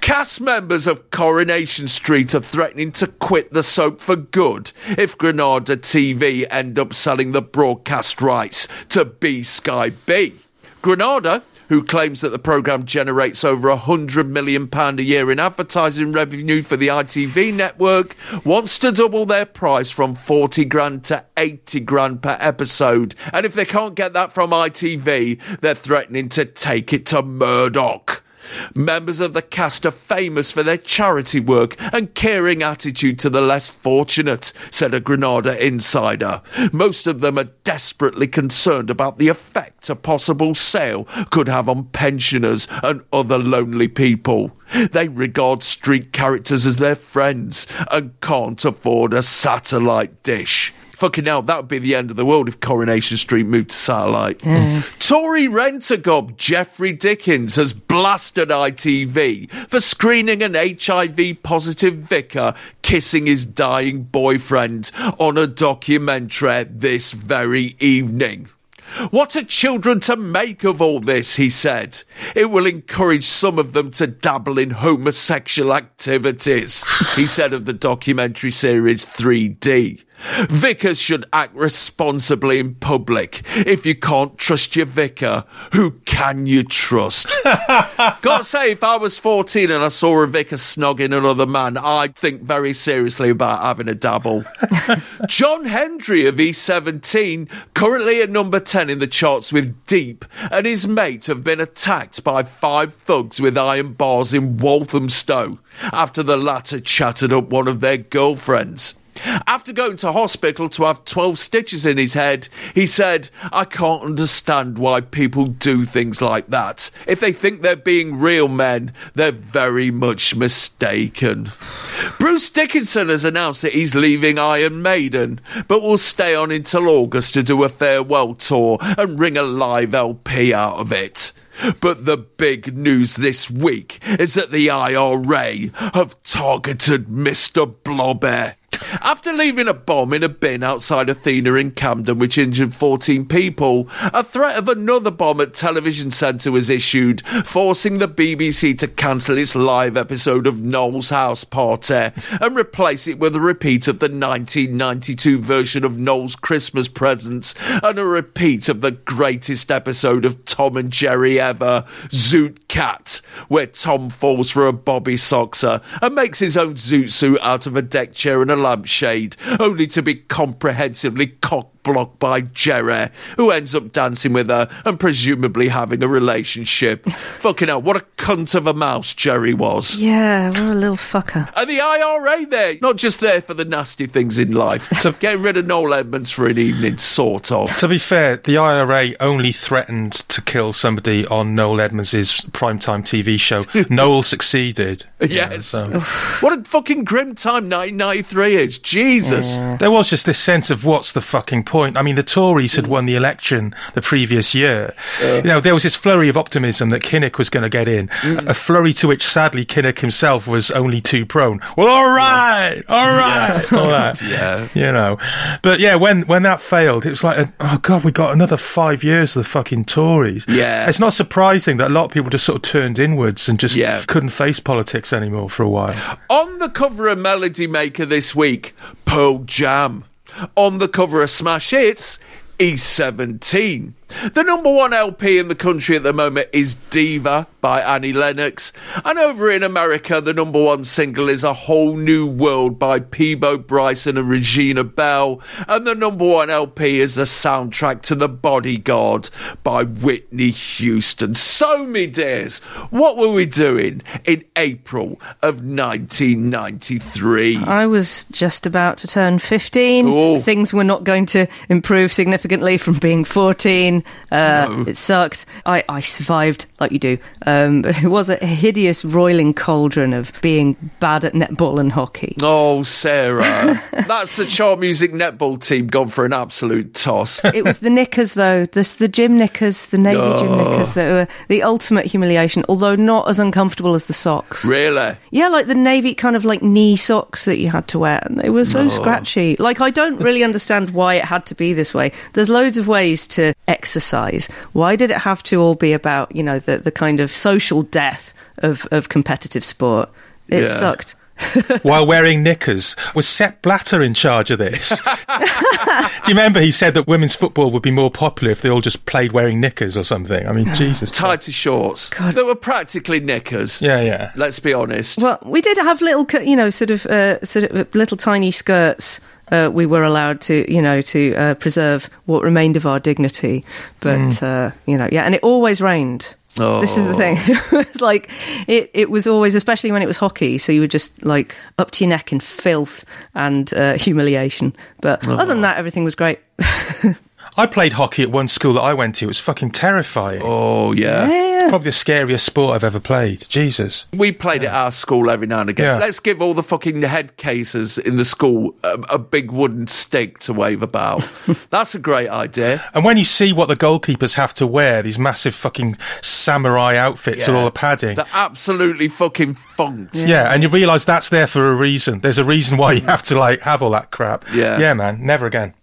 Cast members of Coronation Street are threatening to quit the soap for good if Granada TV end up selling the broadcast rights to B Sky B. Granada, who claims that the programme generates over a hundred million pound a year in advertising revenue for the ITV network, wants to double their price from 40 grand to 80 grand per episode. And if they can't get that from ITV, they're threatening to take it to Murdoch. Members of the cast are famous for their charity work and caring attitude to the less fortunate, said a Granada insider. Most of them are desperately concerned about the effect a possible sale could have on pensioners and other lonely people. They regard street characters as their friends and can't afford a satellite dish. Fucking hell, that would be the end of the world if Coronation Street moved to satellite. Tory rent-a-gob Geoffrey Dickens has blasted ITV for screening an HIV positive vicar kissing his dying boyfriend on a documentary this very evening. What are children to make of all this? He said. It will encourage some of them to dabble in homosexual activities, he said of the documentary series 3D. Vicars should act responsibly in public. If you can't trust your vicar, who can you trust? Gotta say, if I was 14 and I saw a vicar snogging another man, I'd think very seriously about having a dabble. John Hendy of E17, currently at number 10 in the charts with Deep, and his mate have been attacked by five thugs with iron bars in Walthamstow after the latter chattered up one of their girlfriends. After going to hospital to have 12 stitches in his head, he said, I can't understand why people do things like that. If they think they're being real men, they're very much mistaken. Bruce Dickinson has announced that he's leaving Iron Maiden, but will stay on until August to do a farewell tour and ring a live LP out of it. But the big news this week is that the IRA have targeted Mr. Blobby. After leaving a bomb in a bin outside Athena in Camden, which injured 14 people, a threat of another bomb at Television Centre was issued, forcing the BBC to cancel its live episode of Noel's House Party and replace it with a repeat of the 1992 version of Noel's Christmas Presents and a repeat of the greatest episode of Tom and Jerry ever, Zoot Cat, where Tom falls for a Bobby Soxer and makes his own zoot suit out of a deck chair and a lampshade, only to be comprehensively cock blocked by Jerry, who ends up dancing with her and presumably having a relationship. Fucking hell, what a cunt of a mouse Jerry was. Yeah, what a little fucker. And the IRA there, not just there for the nasty things in life. So getting rid of Noel Edmonds for an evening, sort of. To be fair, the IRA only threatened to kill somebody on Noel Edmonds' primetime TV show. Noel succeeded. Yes. so- What a fucking grim time 1993 is. Jesus. There was just this sense of what's the fucking point. I mean, the Tories had won the election the previous year. you know, there was this flurry of optimism that Kinnock was going to get in, mm. a flurry to which sadly Kinnock himself was only too prone. Well, all right, all right, all that. Yeah. You know, but yeah, when when that failed, it was like, uh, oh god, we got another five years of the fucking Tories. Yeah. it's not surprising that a lot of people just sort of turned inwards and just Yeah. couldn't face politics anymore for a while. On the cover of Melody Maker this week, Pearl Jam. On the cover of Smash Hits, E17. The number one LP in the country at the moment is Diva by Annie Lennox. And over in America, the number one single is A Whole New World by Peabo Bryson and Regina Belle. And the number one LP is the soundtrack to The Bodyguard by Whitney Houston. So, me dears, what were we doing in April of 1993? I was just about to turn 15. Oh. Things were not going to improve significantly from being 14. Uh, No. It sucked. I, I survived, like you do. Um, but it was a hideous, roiling cauldron of being bad at netball and hockey. Oh, Sarah. That's the chart music netball team gone for an absolute toss. It was the knickers, though. The, the gym knickers, the navy gym Oh. knickers, that were the ultimate humiliation, although not as uncomfortable as the socks. Really? Yeah, like the navy kind of like knee socks that you had to wear, and they were so scratchy. Like, I don't really understand why it had to be this way. There's loads of ways to exercise. Why did it have to all be about, you know, the, the kind of social death of, of competitive sport? It Yeah. sucked. while wearing knickers. Was Sepp Blatter in charge of this? Do you remember he said that women's football would be more popular if they all just played wearing knickers or something? I mean, Jesus. Tighter shorts. God. They were practically knickers. Yeah, yeah. Let's be honest. Well, we did have little, you know, sort of, uh, sort of uh, little tiny skirts. Uh, we were allowed to, you know, to uh, preserve what remained of our dignity. But uh, you know, yeah, and it always rained. This is the thing. it was like it. It was always, especially when it was hockey. So you were just like up to your neck in filth and uh, humiliation. But other than that, everything was great. I played hockey at one school that I went to. It was fucking terrifying. oh, yeah. yeah. Probably the scariest sport I've ever played. Jesus. We played at our school every now and again. Yeah. Let's give all the fucking head cases in the school a, a big wooden stick to wave about. That's a great idea. And when you see what the goalkeepers have to wear, these massive fucking samurai outfits with Yeah. all the padding. They're absolutely fucking funked. yeah. and you realise that's there for a reason. There's a reason why you have to like have all that crap. Yeah. Yeah, man. Never again.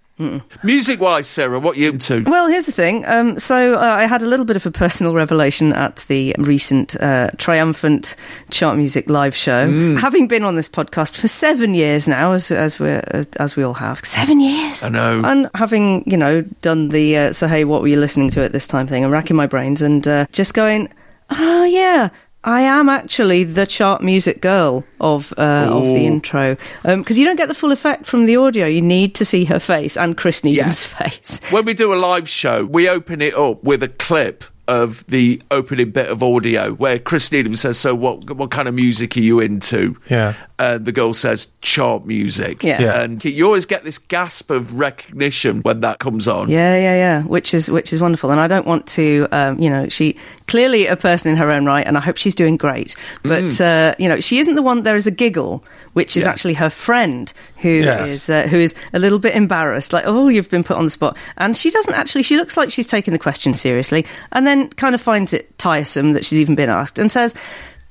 Music wise, Sarah, what you into? Well, here's the thing. Um, so uh, I had a little bit of a personal revelation at the recent uh, triumphant chart music live show. Mm. Having been on this podcast for seven years now, as as we uh, as we all have, seven years. I know. And having you know done the uh, so hey, what were you listening to at this time thing? I'm racking my brains and uh, just going, oh yeah. I am actually the chart music girl of uh, of the intro because you don't get the full effect from the audio. You need to see her face and Chris Needham's face. When we do a live show, we open it up with a clip of the opening bit of audio where Chris Needham says, "So what? What kind of music are you into?" Yeah. And the girl says, "Chart music." Yeah. Yeah. And you always get this gasp of recognition when that comes on. Yeah, yeah, yeah. Which is which is wonderful, and I don't want to, um, you know, she clearly a person in her own right, and I hope she's doing great. But Mm. uh, you know, she isn't the one. There is a giggle, which is Yeah. actually her friend who is Yes. uh, who is a little bit embarrassed, like, oh, you've been put on the spot, and she doesn't actually. She looks like she's taking the question seriously, and then kind of finds it tiresome that she's even been asked, and says,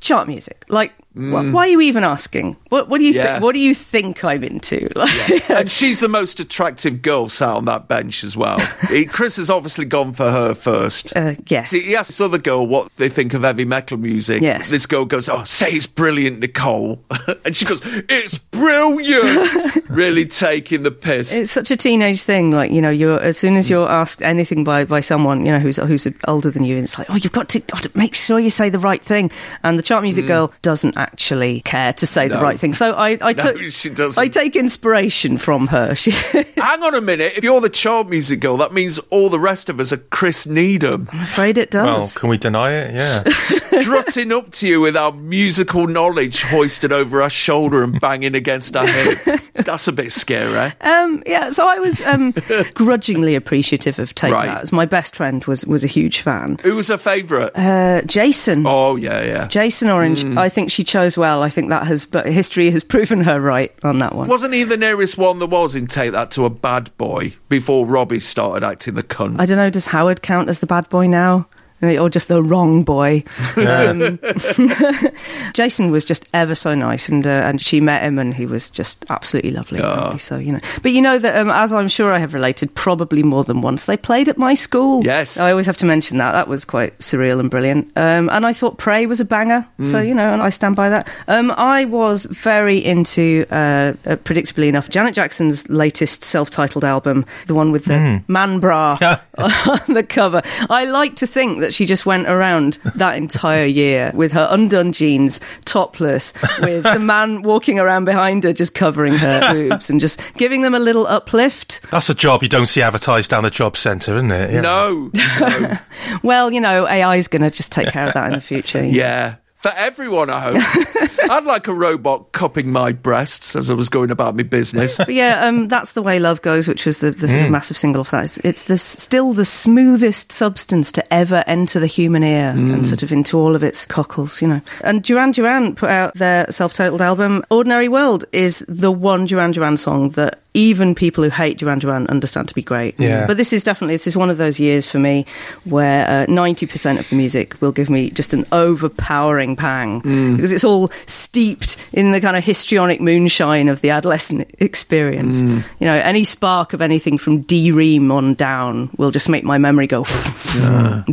"Chart music, like." Wh- Why are you even asking? What, what do you Mm. Yeah. think? What do you think I'm into? Like, and she's the most attractive girl sat on that bench as well. He- Chris has obviously gone for her first. Uh, yes. See, he asks this other girl what they think of heavy metal music. Yes. This girl goes, "Oh, say it's brilliant, Nicole," and she goes, "It's brilliant." really taking the piss. It's such a teenage thing. Like you know, you're as soon as you're asked anything by, by someone you know who's who's older than you, and it's like, oh, you've got to got to make sure you say the right thing. And the chart music girl doesn't actually care to say the right thing. So I I No, took she doesn't. I take inspiration from her. She, Hang on a minute. If you're the child music girl, that means all the rest of us are Chris Needham, I'm afraid it Well, does. can we deny it? Yeah. strutting up to you with our musical knowledge hoisted over our shoulder and banging against our head. That's a bit scary. Um, yeah, so I was um, grudgingly appreciative of Take Right. That. As my best friend was was a huge fan. Who was her favourite? Uh, Jason. oh yeah, yeah. Jason Orange, I think she chose well. I think that has, but history has proven her right on that one. Wasn't he the nearest one there was in Take That to a bad boy before Robbie started acting the cunt? I don't know. Does Howard count as the bad boy now? Or just the wrong boy. Um, Jason was just ever so nice, and uh, and she met him, and he was just absolutely lovely. So you know, but you know that um, as I'm sure I have related, probably more than once, they played at my school. Yes. I always have to mention that. That was quite surreal and brilliant. Um, and I thought Pray was a banger, so Mm. you know, and I stand by that. Um, I was very into, uh, uh, predictably enough, Janet Jackson's latest self-titled album, the one with the man bra on the cover. I like to think that she just went around that entire year with her undone jeans, topless, with the man walking around behind her, just covering her boobs and just giving them a little uplift. That's a job you don't see advertised down the job centre, isn't it? Yeah. No, no. Well, you know, AI is going to just take care of that in the future. yeah. For everyone, I hope. I'd like a robot cupping my breasts as I was going about my business. But yeah, um, that's the way love goes, which was the, the Mm. sort of massive single of that. It's, it's the, still the smoothest substance to ever enter the human ear Mm. and sort of into all of its cockles, you know. And Duran Duran put out their self-titled album. Ordinary World is the one Duran Duran song that even people who hate Duran Duran understand to be great. Yeah. But this is definitely this is one of those years for me where uh, ninety percent of the music will give me just an overpowering pang Mm. because it's all steeped in the kind of histrionic moonshine of the adolescent experience. Mm. You know, any spark of anything from D Ream on down will just make my memory go.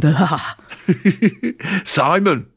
Simon.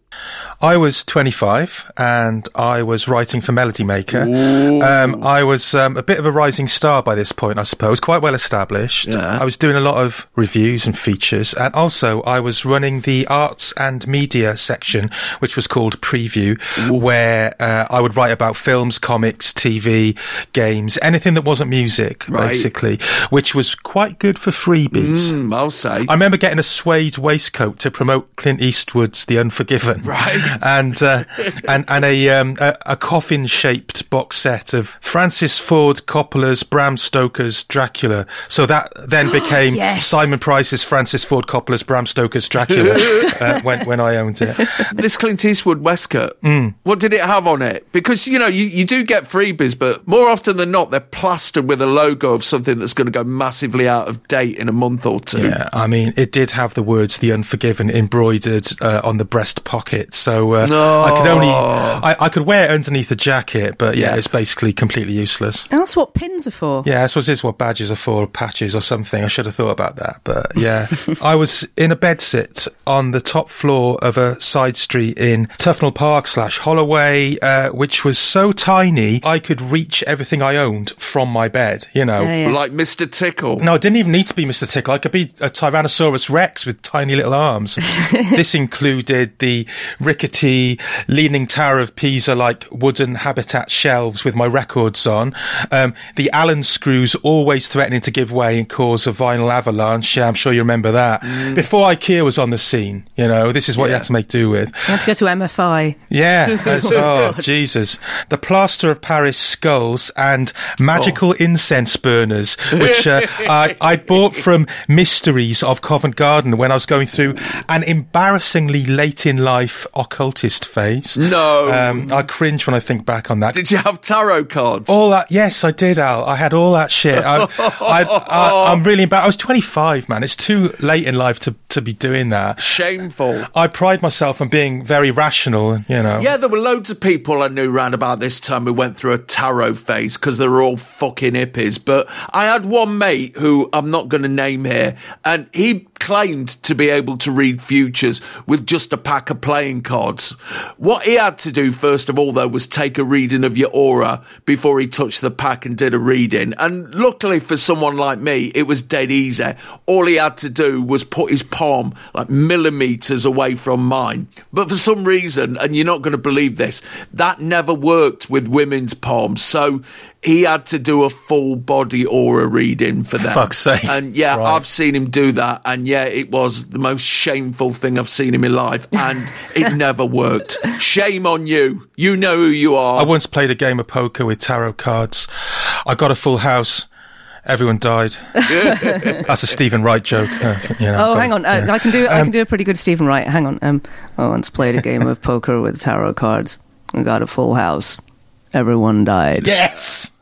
I was 25 and I was writing for Melody Maker. Um, I was um, a bit of a rising star by this point, I suppose, quite well established. Yeah. I was doing a lot of reviews and features, and also I was running the arts and media section, which was called Preview, where uh, I would write about films, comics, TV, games, anything that wasn't music, Right. basically, which was quite good for freebies. Mm, I'll say. I remember getting a suede waistcoat to promote Clint Eastwood's The Unforgiven, Right. And uh, and and a, um, a a coffin shaped box set of Francis Ford Coppola's Bram Stoker's Dracula. So that then became Yes. Simon Price's Francis Ford Coppola's Bram Stoker's Dracula uh, when when I owned it. this Clint Eastwood waistcoat, Mm. what did it have on it? Because, you know, you, you do get freebies, but more often than not, they're plastered with a logo of something that's going to go massively out of date in a month or two. Yeah, I mean, it did have the words "The Unforgiven" embroidered uh, on the breast pocket. So So uh, I could only I, I could wear it underneath a jacket, but yeah, Yeah. it's basically completely useless. And that's what pins are for. Yeah, I suppose it's what badges are for, patches or something. I should have thought about that. But yeah, I was in a bedsit on the top floor of a side street in Tufnell Park slash Holloway, uh, which was so tiny I could reach everything I owned from my bed, you know. Yeah, yeah. Like Mr. Tickle. No, I didn't even need to be Mr. Tickle. I could be a Tyrannosaurus Rex with tiny little arms. this included the rickety Leaning Tower of Pisa like wooden habitat shelves with my records on. Um, the Allen screws always threatening to give way and cause a vinyl avalanche. Yeah, I'm sure you remember that. Before IKEA was on the scene, you know, this is what you had to make do with. You had to go to MFI. Yeah. that's- oh, Jesus. The plaster of Paris skulls and magical incense burners, which uh, I, I bought from Mysteries of Covent Garden when I was going through an embarrassingly late in life occultist phase. No. Um, I cringe when I think back on that. Did you have tarot cards? All that, yes, I did, Al. I had all that shit. I, I'm really bad. I was 25, man. It's too late in life to, to be doing that. Shameful. I pride myself on being very rational, you know. Yeah, there were loads of people I knew round about this time who went through a tarot phase because they were all fucking hippies. But I had one mate who I'm not going to name here, and he claimed to be able to read futures with just a pack of playing cards. What he had to do, first of all, though, was take a reading of your aura before he touched the pack and did a reading. And luckily for someone like me, it was dead easy. All he had to do was put his palm like millimeters away from mine. But for some reason, and you're not going to believe this, that never worked with women's palms. So he had to do a full body aura reading for them. Fuck's sake. And yeah, Right. I've seen him do that, and yeah, it was the most shameful thing I've seen in my life, and it never worked. Shame on you. You know who you are. I once played a game of poker with tarot cards. I got a full house. Everyone died. That's a Steven Wright joke. uh, you know, Oh, but, hang on. Uh, yeah. I can do. I Um, can do a pretty good Steven Wright. Hang on. Um, I once played a game of poker with tarot cards. I got a full house. Everyone died. Yes.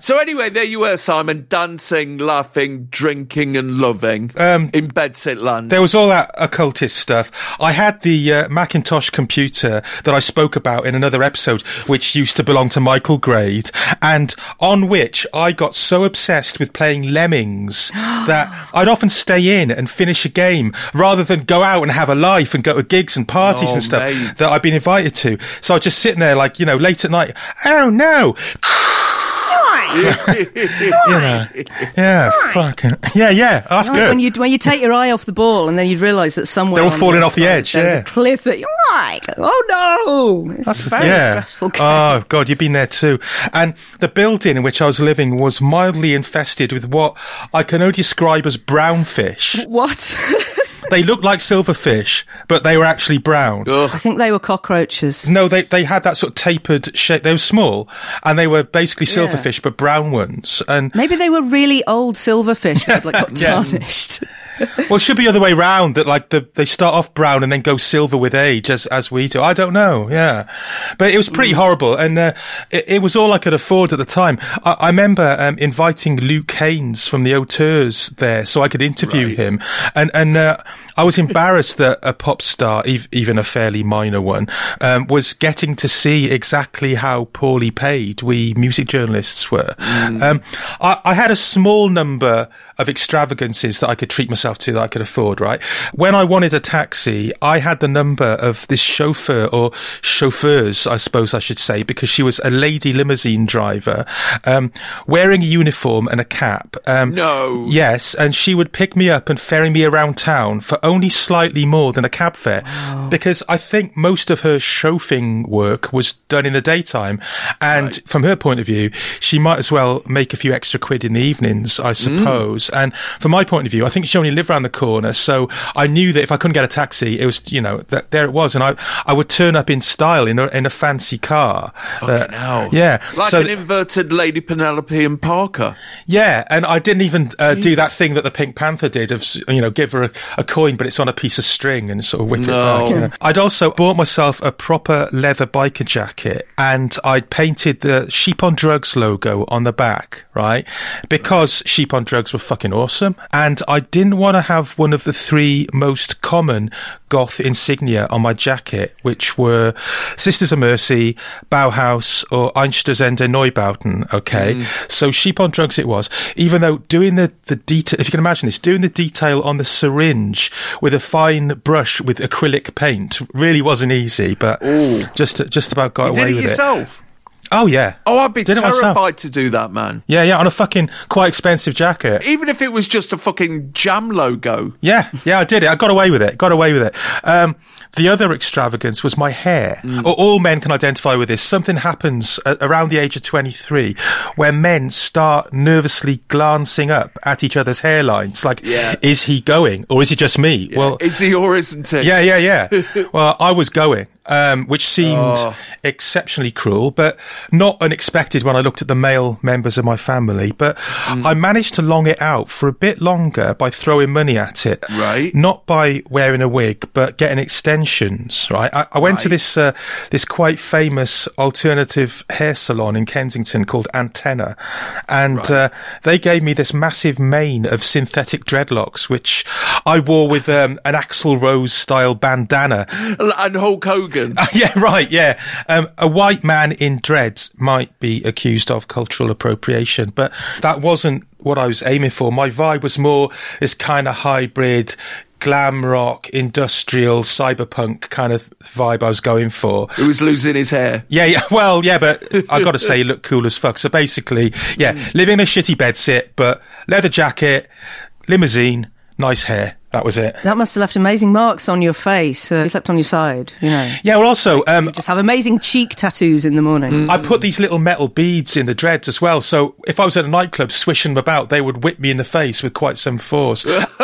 So anyway, there you were, Simon, dancing, laughing, drinking, and loving Um, in bedsit land. There was all that occultist stuff. I had the uh, Macintosh computer that I spoke about in another episode, which used to belong to Michael Grade, and on which I got so obsessed with playing Lemmings that I'd often stay in and finish a game rather than go out and have a life and go to gigs and parties Oh, and stuff mate. that I'd been invited to. So I'd just sitting there, like, you know, late at night. Oh no! you know, yeah, fucking, yeah, yeah, that's Right, good. When you when you take your eye off the ball and then you'd realise that somewhere They're all falling other off the edge, There's yeah. a cliff that you're like, oh no! It's That's a very yeah. stressful. Game. Oh god, you've been there too. And the building in which I was living was mildly infested with what I can only describe as brown fish. What? they looked like silverfish, but they were actually brown. I think they were cockroaches. No, they they had that sort of tapered shape. They were small, and they were basically Yeah. silverfish, but brown ones. And Maybe they were really old silverfish that like got tarnished. Well, it should be the other way round. That like the they start off brown and then go silver with age, as as we do. I don't know. Yeah, but it was pretty horrible, and uh, it, it was all I could afford at the time. I, I remember um, inviting Luke Haines from the Auteurs there, so I could interview him, and and uh, I was embarrassed that a pop star, ev- even a fairly minor one, um, was getting to see exactly how poorly paid we music journalists were. Um, I, I had a small number of extravagances that I could treat myself to that I could afford, right? When I wanted a taxi, I had the number of this chauffeur or chauffeurs, I suppose I should say, because she was a lady limousine driver, um, wearing a uniform and a cap. Um, No. Yes, and she would pick me up and ferry me around town for only slightly more than a cab fare because I think most of her chauffing work was done in the daytime. And from her point of view, she might as well make a few extra quid in the evenings, I suppose. And from my point of view, I think she only lived around the corner. So I knew that if I couldn't get a taxi, it was, you know, that there it was. And I, I would turn up in style in a, in a fancy car. Fucking Uh, hell. Yeah. Like So- an inverted Lady Penelope and Parker. yeah, and I didn't even uh, do that thing that the Pink Panther did of you know give her a, a coin, but it's on a piece of string and sort of whip No. it back. you know. I'd also bought myself a proper leather biker jacket, and I'd painted the Sheep on Drugs logo on the back, right? Because Sheep on Drugs were fucking fucking awesome. And I didn't want to have one of the three most common goth insignia on my jacket, which were Sisters of Mercy, Bauhaus, or Einstürzende Neubauten. Okay. Mm. So Sheep on Drugs it was, even though doing the, the detail, if you can imagine this, doing the detail on the syringe with a fine brush with acrylic paint really wasn't easy, but just, just about got You away with yourself? it. Oh yeah. Oh, I'd be Did terrified to do that, man. Yeah, yeah, on a fucking quite expensive jacket. Even if it was just a fucking jam logo. Yeah, yeah, I did it. I got away with it. Got away with it. Um, the other extravagance was my hair. All- All men can identify with this. Something happens around the age of 23 where men start nervously glancing up at each other's hairlines. Like, Yeah. is he going or is it just me? Well, Is he or isn't he? yeah, yeah, yeah. well, I was going, um, which seemed Oh. exceptionally cruel, but not unexpected when I looked at the male members of my family. But Mm. I managed to long it out for a bit longer by throwing money at it. Right. Not by wearing a wig, but getting extensions. Right. I, I went to this uh, this quite famous alternative hair salon in Kensington called Antenna, and uh, they gave me this massive mane of synthetic dreadlocks, which I wore with um, an Axl Rose style bandana. And Hulk Hogan. yeah, right. Yeah, um, a white man in dreads might be accused of cultural appropriation, but that wasn't what I was aiming for. My vibe was more this kind of hybrid. Glam rock, industrial, cyberpunk kind of vibe I was going for. Who was losing his hair. Yeah, yeah. Well, yeah, but I got to say, look cool as fuck. So basically, yeah, living in a shitty bed sit, but leather jacket, limousine, nice hair. That was it. That must have left amazing marks on your face. Uh, you slept on your side, you know. Yeah. Well, also, um, Just have amazing cheek tattoos in the morning. I put these little metal beads in the dreads as well. So if I was at a nightclub swishing them about, they would whip me in the face with quite some force.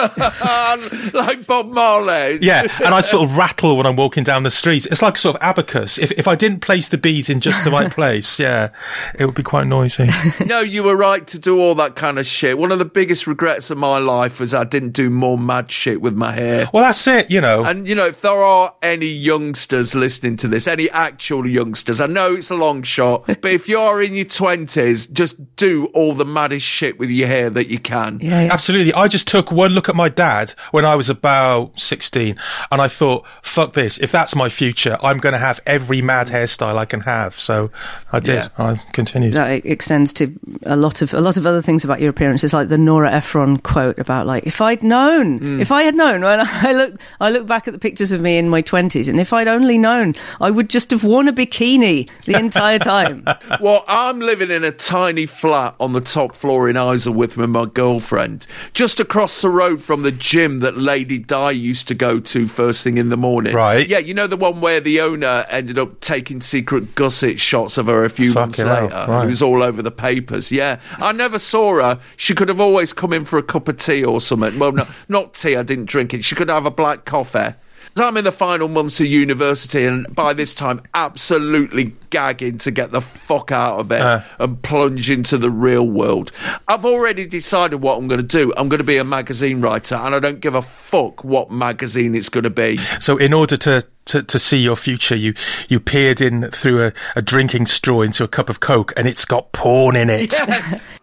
like Bob Marley. Yeah, and I sort of rattle when I'm walking down the street. It's like sort of abacus. If if I didn't place the beads in just the right place, yeah, it would be quite noisy. no, you were right to do all that kind of shit. One of the biggest regrets of my life was I didn't do more mad shit with my hair. Well, that's it, you know. And, you know, if there are any youngsters listening to this, any actual youngsters, I know it's a long shot, but if you're in your 20s, just do all the maddest shit with your hair that you can. Yeah, yeah. Absolutely. I just took one look at my dad when I was about 16 and I thought, fuck this. If that's my future, I'm going to have every mad hairstyle I can have. So I did. Yeah. I continued. That extends to a lot of a lot of other things about your appearance. It's like the Nora Ephron quote about like if I'd known, mm. If I had known when I look I look back at the pictures of me in my twenties, and if I'd only known, I would just have worn a bikini the entire time. Well, I'm living in a tiny flat on the top floor in Isleworth with my girlfriend, just across the road from the gym that Lady Di used to go to first thing in the morning. Right. Yeah, you know the one where the owner ended up taking secret gusset shots of her a few months hell, later. and right. It was all over the papers. Yeah, I never saw her. She could have always come in for a cup of tea or something. Well, no, not tea. I didn't drink it. She could have a black coffee. I'm in the final months of university, and by this time, absolutely gagging to get the fuck out of it Uh. and plunge into the real world. I've already decided what I'm going to do. I'm going to be a magazine writer, and I don't give a fuck what magazine it's going to be. So in order to, to, to see your future, you, you peered in through a, a drinking straw into a cup of Coke and it's got porn in it. Yes.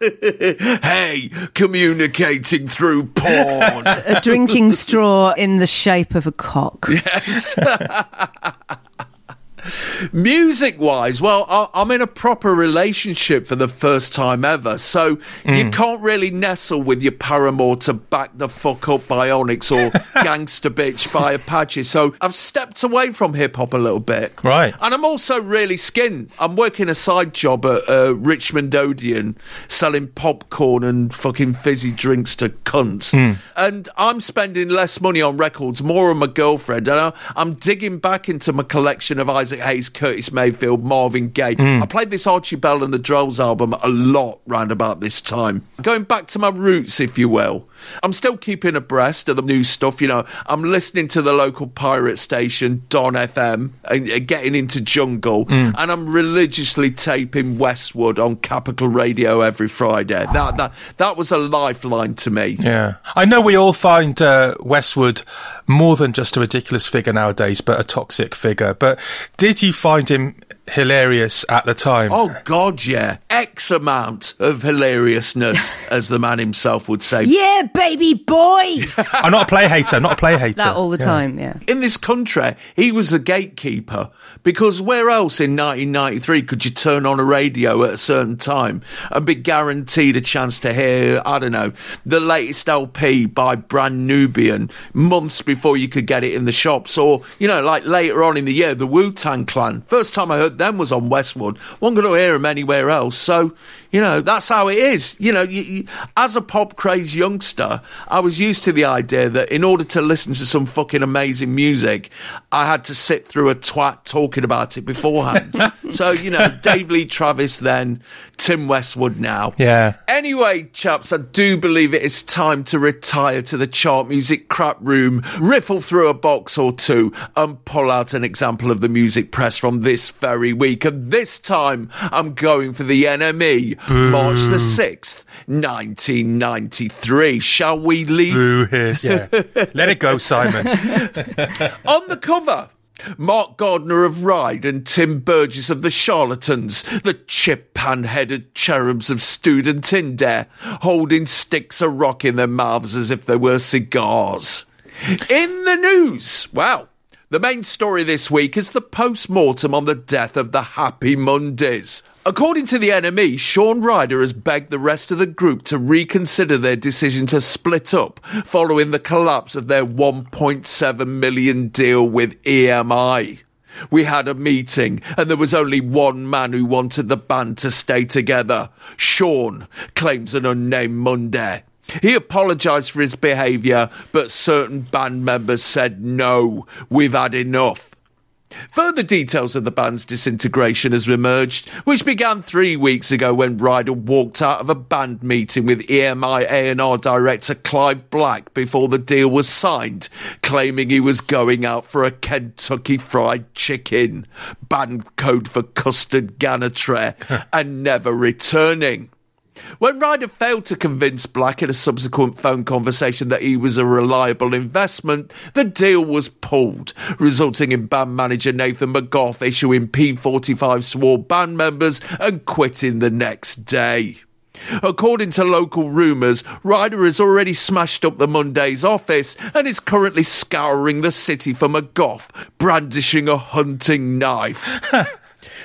hey, communicating through porn. a drinking straw in the shape of a cock. Yes. Music wise, well, I- I'm in a proper relationship for the first time ever, so you can't really nestle with your paramour to back the fuck up Bionics or Gangster Bitch by Apache. So I've stepped away from hip hop a little bit. Right. And I'm also really skinned. I'm working a side job at uh, Richmond Odeon selling popcorn and fucking fizzy drinks to cunts. And I'm spending less money on records, more on my girlfriend. And I, I'm digging back into my collection of Isaac Hayes, Curtis Mayfield, Marvin Gaye. Hmm. I played this Archie Bell and the Drells album a lot round about this time. Going back to my roots, if you will. I'm still keeping abreast of the new stuff, you know. I'm listening to the local pirate station, Don FM, and uh, getting into jungle, and I'm religiously taping Westwood on Capital Radio every Friday. That that that was a lifeline to me. Yeah. I know we all find uh, Westwood more than just a ridiculous figure nowadays, but a toxic figure. But did you find him hilarious at the time. Oh God, yeah, X amount of hilariousness, as the man himself would say. Yeah, baby boy. I'm not a play hater. Not a play hater. that all the Yeah. time. Yeah. In this country, he was the gatekeeper because where else in 1993 could you turn on a radio at a certain time and be guaranteed a chance to hear, I don't know, the latest LP by Brand Nubian months before you could get it in the shops? Or, you know, like later on in the year, the Wu Tang Clan. First time I heard them was on Westwood. Wasn't going to hear them anywhere else. So, you know, that's how it is. You know, you, you, as a pop crazed youngster, I was used to the idea that in order to listen to some fucking amazing music, I had to sit through a twat talking about it beforehand. so, you know, Dave Lee Travis then, Tim Westwood now. Yeah. Anyway, chaps, I do believe it is time to retire to the chart music crap room, riffle through a box or two, and pull out an example of the music press from this very week. And this time, I'm going for the NME, March the 6th, 1993. Shall we leave? Boo hiss. Yeah. Let it go, Simon. On the cover, Mark Gardner of Ride and Tim Burgess of the Charlatans, the chip pan headed cherubs of Student Indare, holding sticks of rock in their mouths as if they were cigars. In the news, well, the main story this week is the post mortem on the death of the Happy Mondays. According to the NME, Shaun Ryder has begged the rest of the group to reconsider their decision to split up following the collapse of their 1.7 million deal with EMI. We had a meeting and there was only one man who wanted the band to stay together. Shaun claims an unnamed Monday. He apologised for his behaviour, but certain band members said no, we've had enough. Further details of the band's disintegration has emerged, which began three weeks ago when Ryder walked out of a band meeting with EMI A&R director Clive Black before the deal was signed, claiming he was going out for a Kentucky Fried Chicken, band code for custard ganatre, and never returning. When Ryder failed to convince Black in a subsequent phone conversation that he was a reliable investment, the deal was pulled, resulting in band manager Nathan McGough issuing P45 swore band members and quitting the next day. According to local rumours, Ryder has already smashed up the Monday's office and is currently scouring the city for McGough, brandishing a hunting knife.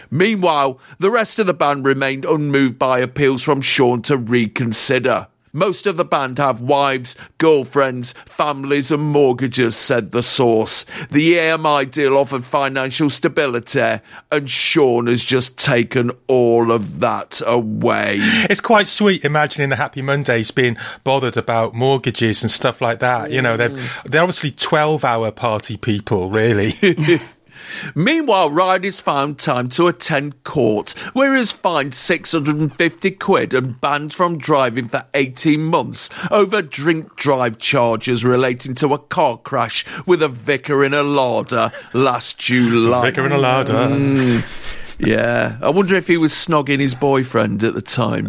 Meanwhile, the rest of the band remained unmoved by appeals from Shaun to reconsider. Most of the band have wives, girlfriends, families, and mortgages, said the source. The EMI deal offered financial stability, and Shaun has just taken all of that away. It's quite sweet imagining the Happy Mondays being bothered about mortgages and stuff like that. You know, they're, they're obviously 12 hour party people, really. Meanwhile, Ryder's found time to attend court, where he is fined 650 quid and banned from driving for 18 months over drink drive charges relating to a car crash with a vicar in a larder last July. Vicar in a larder. Mm. Yeah, I wonder if he was snogging his boyfriend at the time.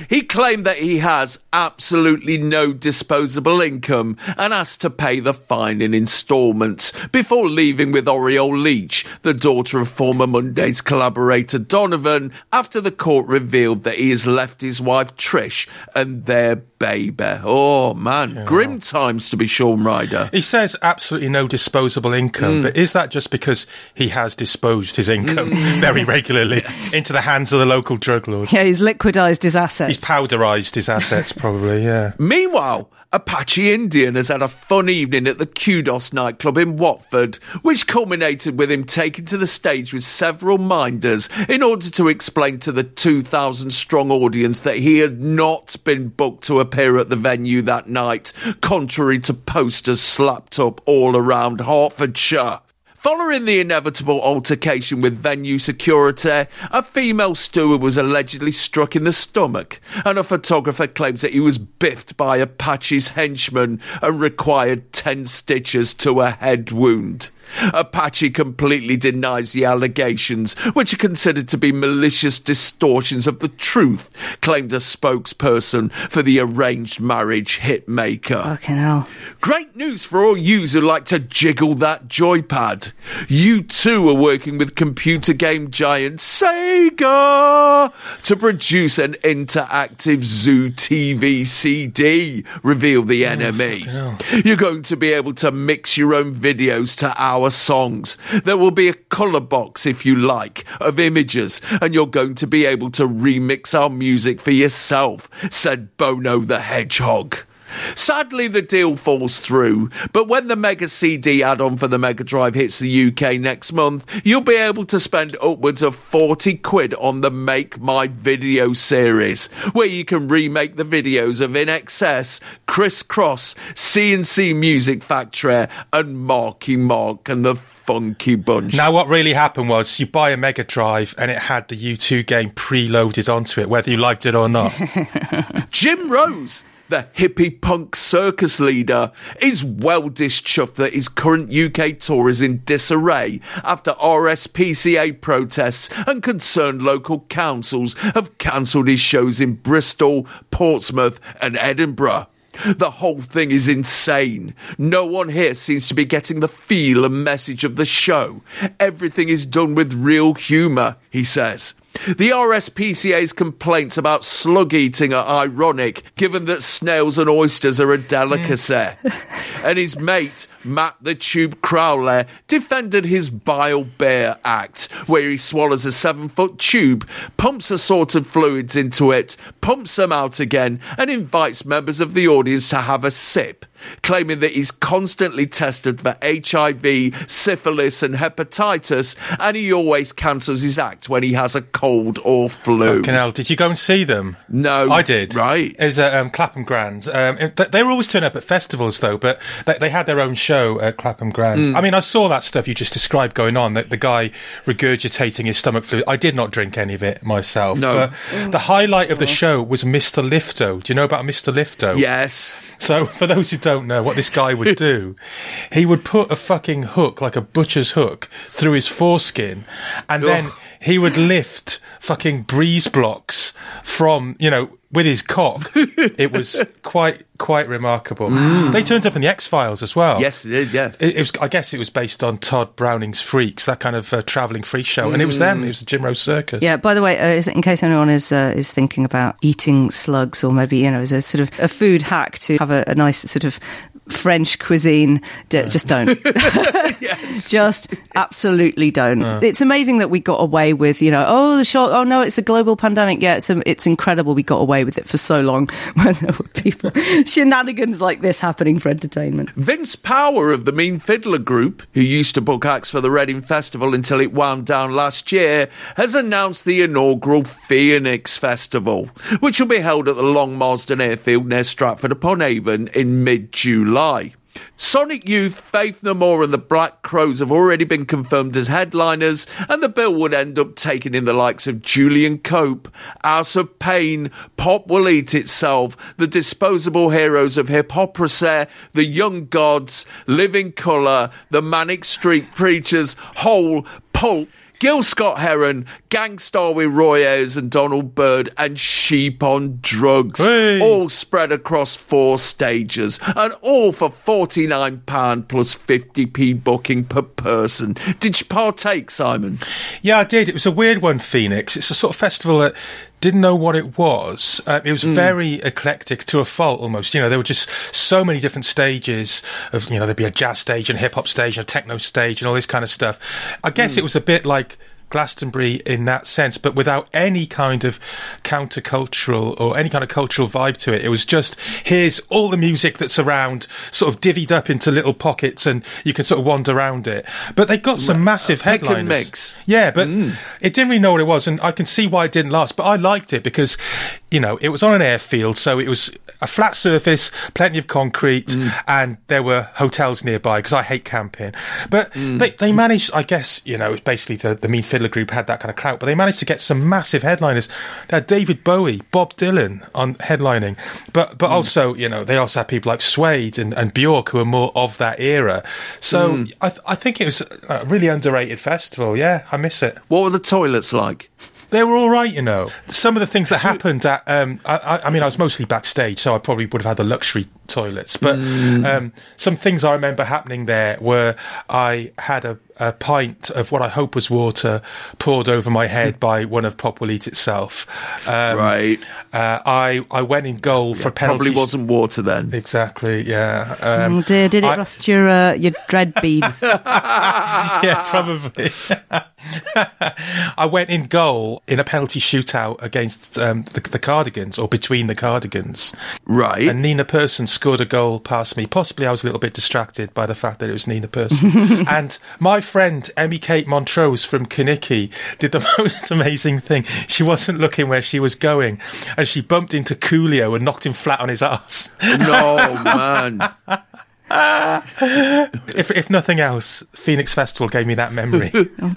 he claimed that he has absolutely no disposable income and asked to pay the fine in instalments before leaving with Oriole Leitch, the daughter of former Monday's collaborator Donovan, after the court revealed that he has left his wife Trish and their baby. Oh man, grim times to be Shaun Ryder. He says absolutely no disposable income, Mm. but is that just because he has disposed his income very regularly into the hands of the local drug lord? Yeah, he's liquidised his assets. He's powderised his assets, probably, yeah. Meanwhile, Apache Indian has had a fun evening at the Kudos nightclub in Watford, which culminated with him taking to the stage with several minders in order to explain to the 2,000 strong audience that he had not been booked to appear at the venue that night, contrary to posters slapped up all around Hertfordshire. Following the inevitable altercation with venue security, a female steward was allegedly struck in the stomach, and a photographer claims that he was biffed by Apache's henchman and required 10 stitches to a head wound. Apache completely denies the allegations, which are considered to be malicious distortions of the truth, claimed a spokesperson for the arranged marriage hitmaker. Fucking hell. Great news for all yous who like to jiggle that joypad. U2 are working with computer game giant Sega to produce an interactive Zoo TV CD, reveal the NME. You're going to be able to mix your own videos to our songs. There will be a colour box, if you like, of images, and you're going to be able to remix our music for yourself, said Bono the Hedgehog. Sadly, the deal falls through, but when the Mega CD add on for the Mega Drive hits the UK next month, you'll be able to spend upwards of 40 quid on the Make My Video series, where you can remake the videos of In Excess, Kris Kross, C+C Music Factory, and Marky Mark and the Funky Bunch. Now, what really happened was you buy a Mega Drive and it had the U2 game preloaded onto it, whether you liked it or not. Jim Rose, the hippie punk circus leader, is well dished dischuffed that his current UK tour is in disarray after RSPCA protests and concerned local councils have cancelled his shows in Bristol, Portsmouth, and Edinburgh. The whole thing is insane. No one here seems to be getting the feel and message of the show. Everything is done with real humour, he says. The RSPCA's complaints about slug eating are ironic, given that snails and oysters are a delicacy. Hmm. and his mate, Matt the Tube Crowley, defended his bile bear act, where he swallows a seven foot tube, pumps assorted fluids into it, pumps them out again, and invites members of the audience to have a sip. Claiming that he's constantly tested for HIV, syphilis, and hepatitis, and he always cancels his act when he has a cold or flu. Fucking hell, did you go and see them? No. I did. Right. It was at um, Clapham Grand. Um, it- they were always turning up at festivals, though, but they, they had their own show at Clapham Grand. Mm. I mean, I saw that stuff you just described going on, that the guy regurgitating his stomach fluid. I did not drink any of it myself. No. But the highlight of the show was Mr. Lifto. Do you know about Mr. Lifto? Yes. So, for those who don't know what this guy would do, he would put a fucking hook, like a butcher's hook, through his foreskin, and then he would lift fucking breeze blocks from, you know, with his cock. it was quite, quite remarkable. They turned up in the X Files as well. Mm. Yes, it did, yeah. It, it was, I guess it was based on Tod Browning's Freaks, that kind of uh, travelling freak show, and it was them. It was the Jim Rose Circus. Yeah. By the way, uh, is- in case anyone is uh, is thinking about eating slugs, or maybe you know, as a sort of a food hack to have a, a nice sort of French cuisine, d- just don't. just absolutely don't. It's amazing that we got away with, you know, oh the shock, oh no, it's a global pandemic. Yeah, it's um, it's incredible we got away with it for so long when there were people shenanigans like this happening for entertainment. Vince Power of the Mean Fiddler Group, who used to book acts for the Reading Festival until it wound down last year, has announced the inaugural Phoenix Festival, which will be held at the Long Marston Airfield near Stratford upon Avon in mid July. Sonic Youth, Faith No More, and the Black Crowes have already been confirmed as headliners, and the bill would end up taking in the likes of Julian Cope, House of Pain, Pop Will Eat Itself, the Disposable Heroes of Hiphoprisy, the Young Gods, Living Colour, the Manic Street Preachers, Hole, Pulp, Gil Scott Heron, Gang Starr with Roy Ayers and Donald Byrd, and Sheep on Drugs, all spread across four stages, and all for £49 plus 50p booking per person. Did you partake, Simon? Yeah, I did. It was a weird one, Phoenix. It's a sort of festival that didn't know what it was. Uh, it was Mm. very eclectic to a fault almost. You know, there were just so many different stages of, you know, there'd be a jazz stage and a hip hop stage and a techno stage and all this kind of stuff. I guess Mm. it was a bit like Glastonbury in that sense, but without any kind of countercultural or any kind of cultural vibe to it. It was just here's all the music that's around, sort of divvied up into little pockets, and you can sort of wander around it. But they got some massive uh, and headliners. mix. Yeah, but mm. it didn't really know what it was, and I can see why it didn't last. But I liked it because you know, it was on an airfield, so it was a flat surface, plenty of concrete, Mm. and there were hotels nearby because I hate camping. But Mm. they, they managed, I guess, you know, basically the, the Mean Fiddler group had that kind of clout, but they managed to get some massive headliners. They had David Bowie, Bob Dylan on headlining, but Mm. but also, you know, they also had people like Suede and, and Bjork who are more of that era. So Mm. I, th- I think it was a really underrated festival. Yeah, I miss it. What were the toilets like? They were all right, you know. Some of the things that happened at, um, I, I, mean, I was mostly backstage, so I probably would have had the luxury toilets. But Mm. um, some things I remember happening there were I had a, a pint of what I hope was water poured over my head by one of Pop Will Eat Itself. Um, Right. Uh, I I went in goal for penalty. Probably wasn't water then. Exactly. Yeah. Um, Oh dear, did it I- rust your uh, your dread beads? yeah, probably. I went in goal in a penalty shootout against um, the, the Cardigans, or between the Cardigans. Right. And Nina Persson scored a goal past me. Possibly I was a little bit distracted by the fact that it was Nina Persson. and my friend, Emmy Kate Montrose from Kenickie, did the most amazing thing. She wasn't looking where she was going, and she bumped into Coolio and knocked him flat on his ass. No, man. If, if nothing else, Phoenix Festival gave me that memory. Oh,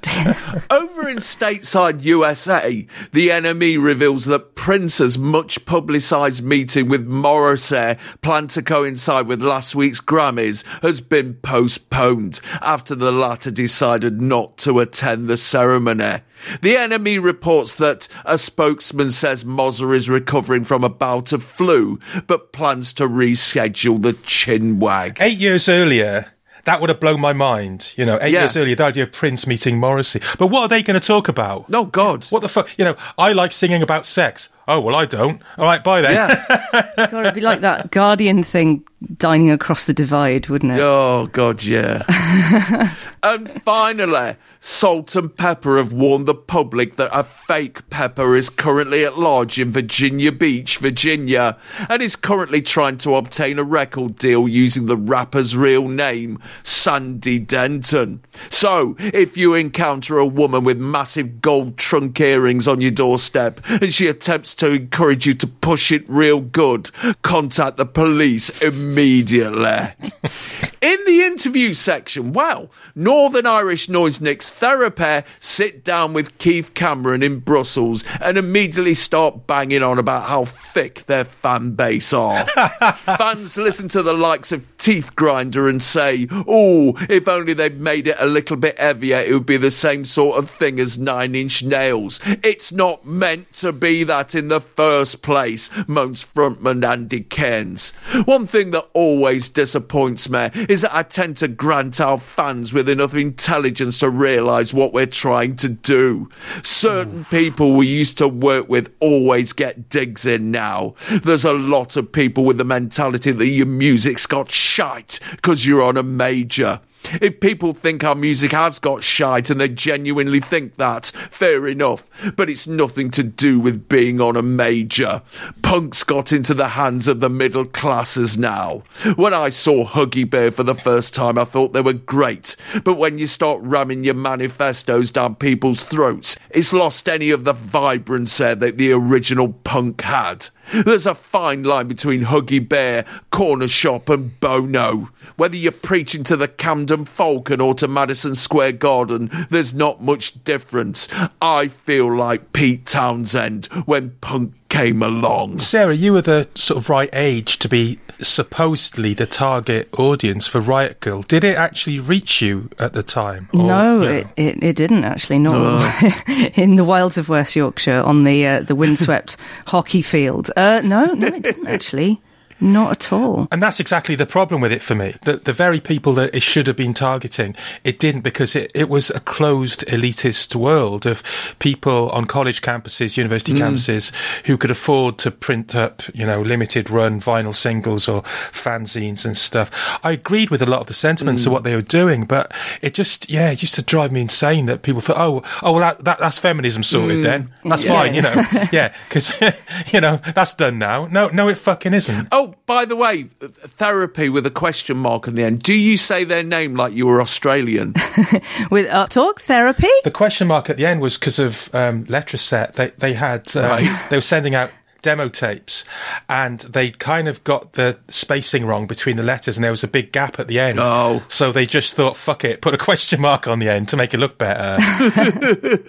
Over in stateside USA, the NME reveals that Prince's much publicised meeting with Morrissey, planned to coincide with last week's Grammys, has been postponed after the latter decided not to attend the ceremony. The NME reports that a spokesman says Mozza is recovering from a bout of flu, but plans to reschedule the chinwag. Eight years earlier, that would have blown my mind. You know, eight Yeah. years earlier, the idea of Prince meeting Morrissey. But what are they going to talk about? No, God. What the fuck? You know, I like singing about sex. Oh, well, I don't. All right, bye then. Yeah. God, it'd be like that Guardian thing, dining across the divide, wouldn't it? Oh, God, yeah. and finally, Salt-N-Pepa have warned the public that a fake Pepa is currently at large in Virginia Beach, Virginia, and is currently trying to obtain a record deal using the rapper's real name, Sandy Denton. So, if you encounter a woman with massive gold trunk earrings on your doorstep and she attempts to encourage you to push it real good, contact the police immediately. In the interview section, well, Northern Irish Noisenicks Therapy sit down with Keith Cameron in Brussels and immediately start banging on about how thick their fan base are. Fans listen to the likes of Teeth Grinder and say, oh, if only they'd made it a little bit heavier, it would be the same sort of thing as Nine Inch Nails. It's not meant to be that in the first place, moans frontman Andy Cairns. One thing that always disappoints me is that I tend to grant our fans with enough intelligence to realise what we're trying to do. Certain people we used to work with always get digs in now. There's a lot of people with the mentality that your music's got shite because you're on a major. If people think our music has got shite and they genuinely think that, fair enough. But it's nothing to do with being on a major. Punk's got into the hands of the middle classes now. When I saw Huggy Bear for the first time, I thought they were great. But when you start ramming your manifestos down people's throats, it's lost any of the vibrancy that the original punk had. There's a fine line between Huggy Bear, Cornershop, and Bono. Whether you're preaching to the Camden Falcon or to Madison Square Garden, there's not much difference. I feel like Pete Townshend when punk came along. Sarah, you were the sort of right age to be supposedly the target audience for Riot Girl. Did it actually reach you at the time? Or, no, you it, it, it didn't actually. Not in the wilds of West Yorkshire on the uh, the windswept hockey field. Uh, no, no, it didn't actually. Not at all. And that's exactly the problem with it for me. The, the very people that it should have been targeting, it didn't because it, it was a closed elitist world of people on college campuses, university Mm. campuses, who could afford to print up, you know, limited run vinyl singles or fanzines and stuff. I agreed with a lot of the sentiments Mm. of what they were doing, but it just, yeah, it used to drive me insane that people thought, oh, oh, well, that, that that's feminism sorted Mm. then. That's Yeah. fine, you know. yeah, because, you know, that's done now. No, no, it fucking isn't. Oh, by the way, therapy with a question mark on the end. Do you say their name like you were Australian? With uh, talk therapy. The question mark at the end was because of um, Letraset. They they had um, Right. they were sending out demo tapes, and they kind of got the spacing wrong between the letters, and there was a big gap at the end. Oh. So they just thought, fuck it, put a question mark on the end to make it look better.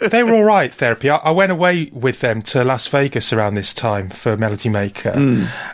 they were all right, therapy. I, I went away with them to Las Vegas around this time for Melody Maker.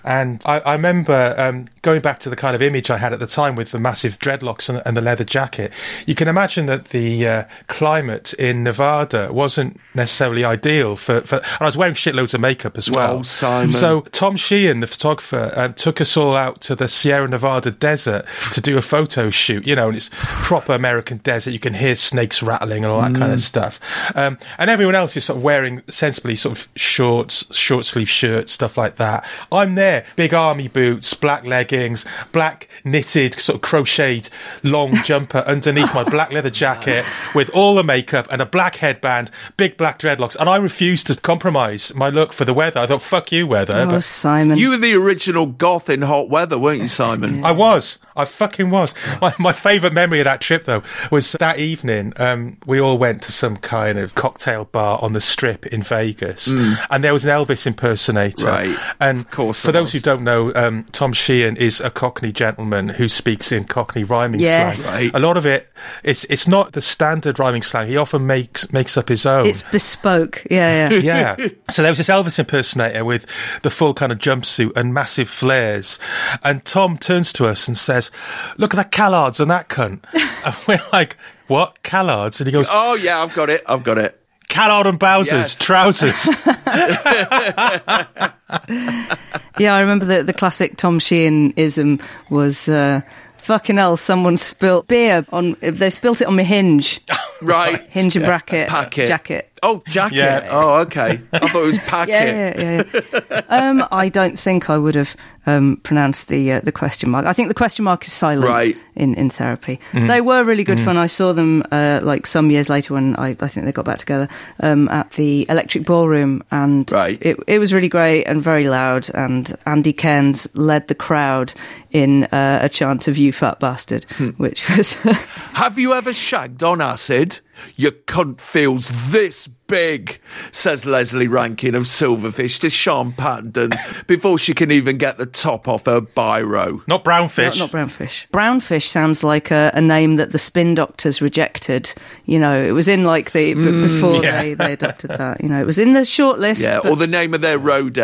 And I, I remember um, going back to the kind of image I had at the time with the massive dreadlocks and, and the leather jacket. You can imagine that the uh, climate in Nevada wasn't necessarily ideal for, for. And I was wearing shitloads of makeup as well. Well, Simon. So Tom Sheehan, the photographer, um, took us all out to the Sierra Nevada desert to do a photo shoot. You know, and it's proper American desert. You can hear snakes rattling and all that kind of stuff. Um, and everyone else is sort of wearing sensibly sort of shorts, short sleeve shirts, stuff like that. I'm there, big army boots, black leggings, black knitted sort of crocheted long jumper underneath my black leather jacket with all the makeup and a black headband, big black dreadlocks. And I refused to compromise my look for the weather. I thought, fuck you, weather. Oh, But Simon. You were the original goth in hot weather, weren't you, Simon? I was. I fucking was. My, my favourite memory of that trip, though, was that evening. Um, we all went to some kind of cocktail bar on the strip in Vegas, and there was an Elvis impersonator. Mm. Right. And Of course for there those who don't know, um, Tom Sheehan is a Cockney gentleman who speaks in Cockney rhyming Yes. slang. Right. A lot of it, it's it's not the standard rhyming slang. He often makes makes up his own. It's bespoke. Yeah, yeah. yeah. So there was this Elvis impersonator with the full kind of jumpsuit and massive flares. And Tom turns to us and says, Look at that Callards on that cunt. and we're like, What? Callards? And he goes, Oh, yeah, I've got it. I've got it. Callard and Bowser's Yes. trousers. Yeah, I remember the, the classic Tom Sheehan ism was uh, fucking hell, someone spilt beer on, They've spilt it on my hinge. Right. Hinge and bracket. Packet. Jacket. Oh, jacket. Yeah. Oh, okay. I thought it was packet. Yeah, yeah, yeah. um, I don't think I would have um, pronounced the uh, the question mark. I think the question mark is silent Right. in, in therapy. They were really good fun. I saw them uh, like some years later when I, I think they got back together um, at the Electric Ballroom, and Right. it, it was really great and very loud. And Andy Cairns led the crowd in uh, a chant of "You fat bastard," which was Have you ever shagged on acid? Your cunt feels this big, says Lesley Rankine of Silverfish to Sean Patton before she can even get the top off her biro. not brownfish. Not, not brownfish. Brownfish sounds like a, a name that the spin doctors rejected. You know, it was in like the b- mm. before yeah. they, they adopted that. You know, it was in the shortlist. Yeah, but- or the name of their road.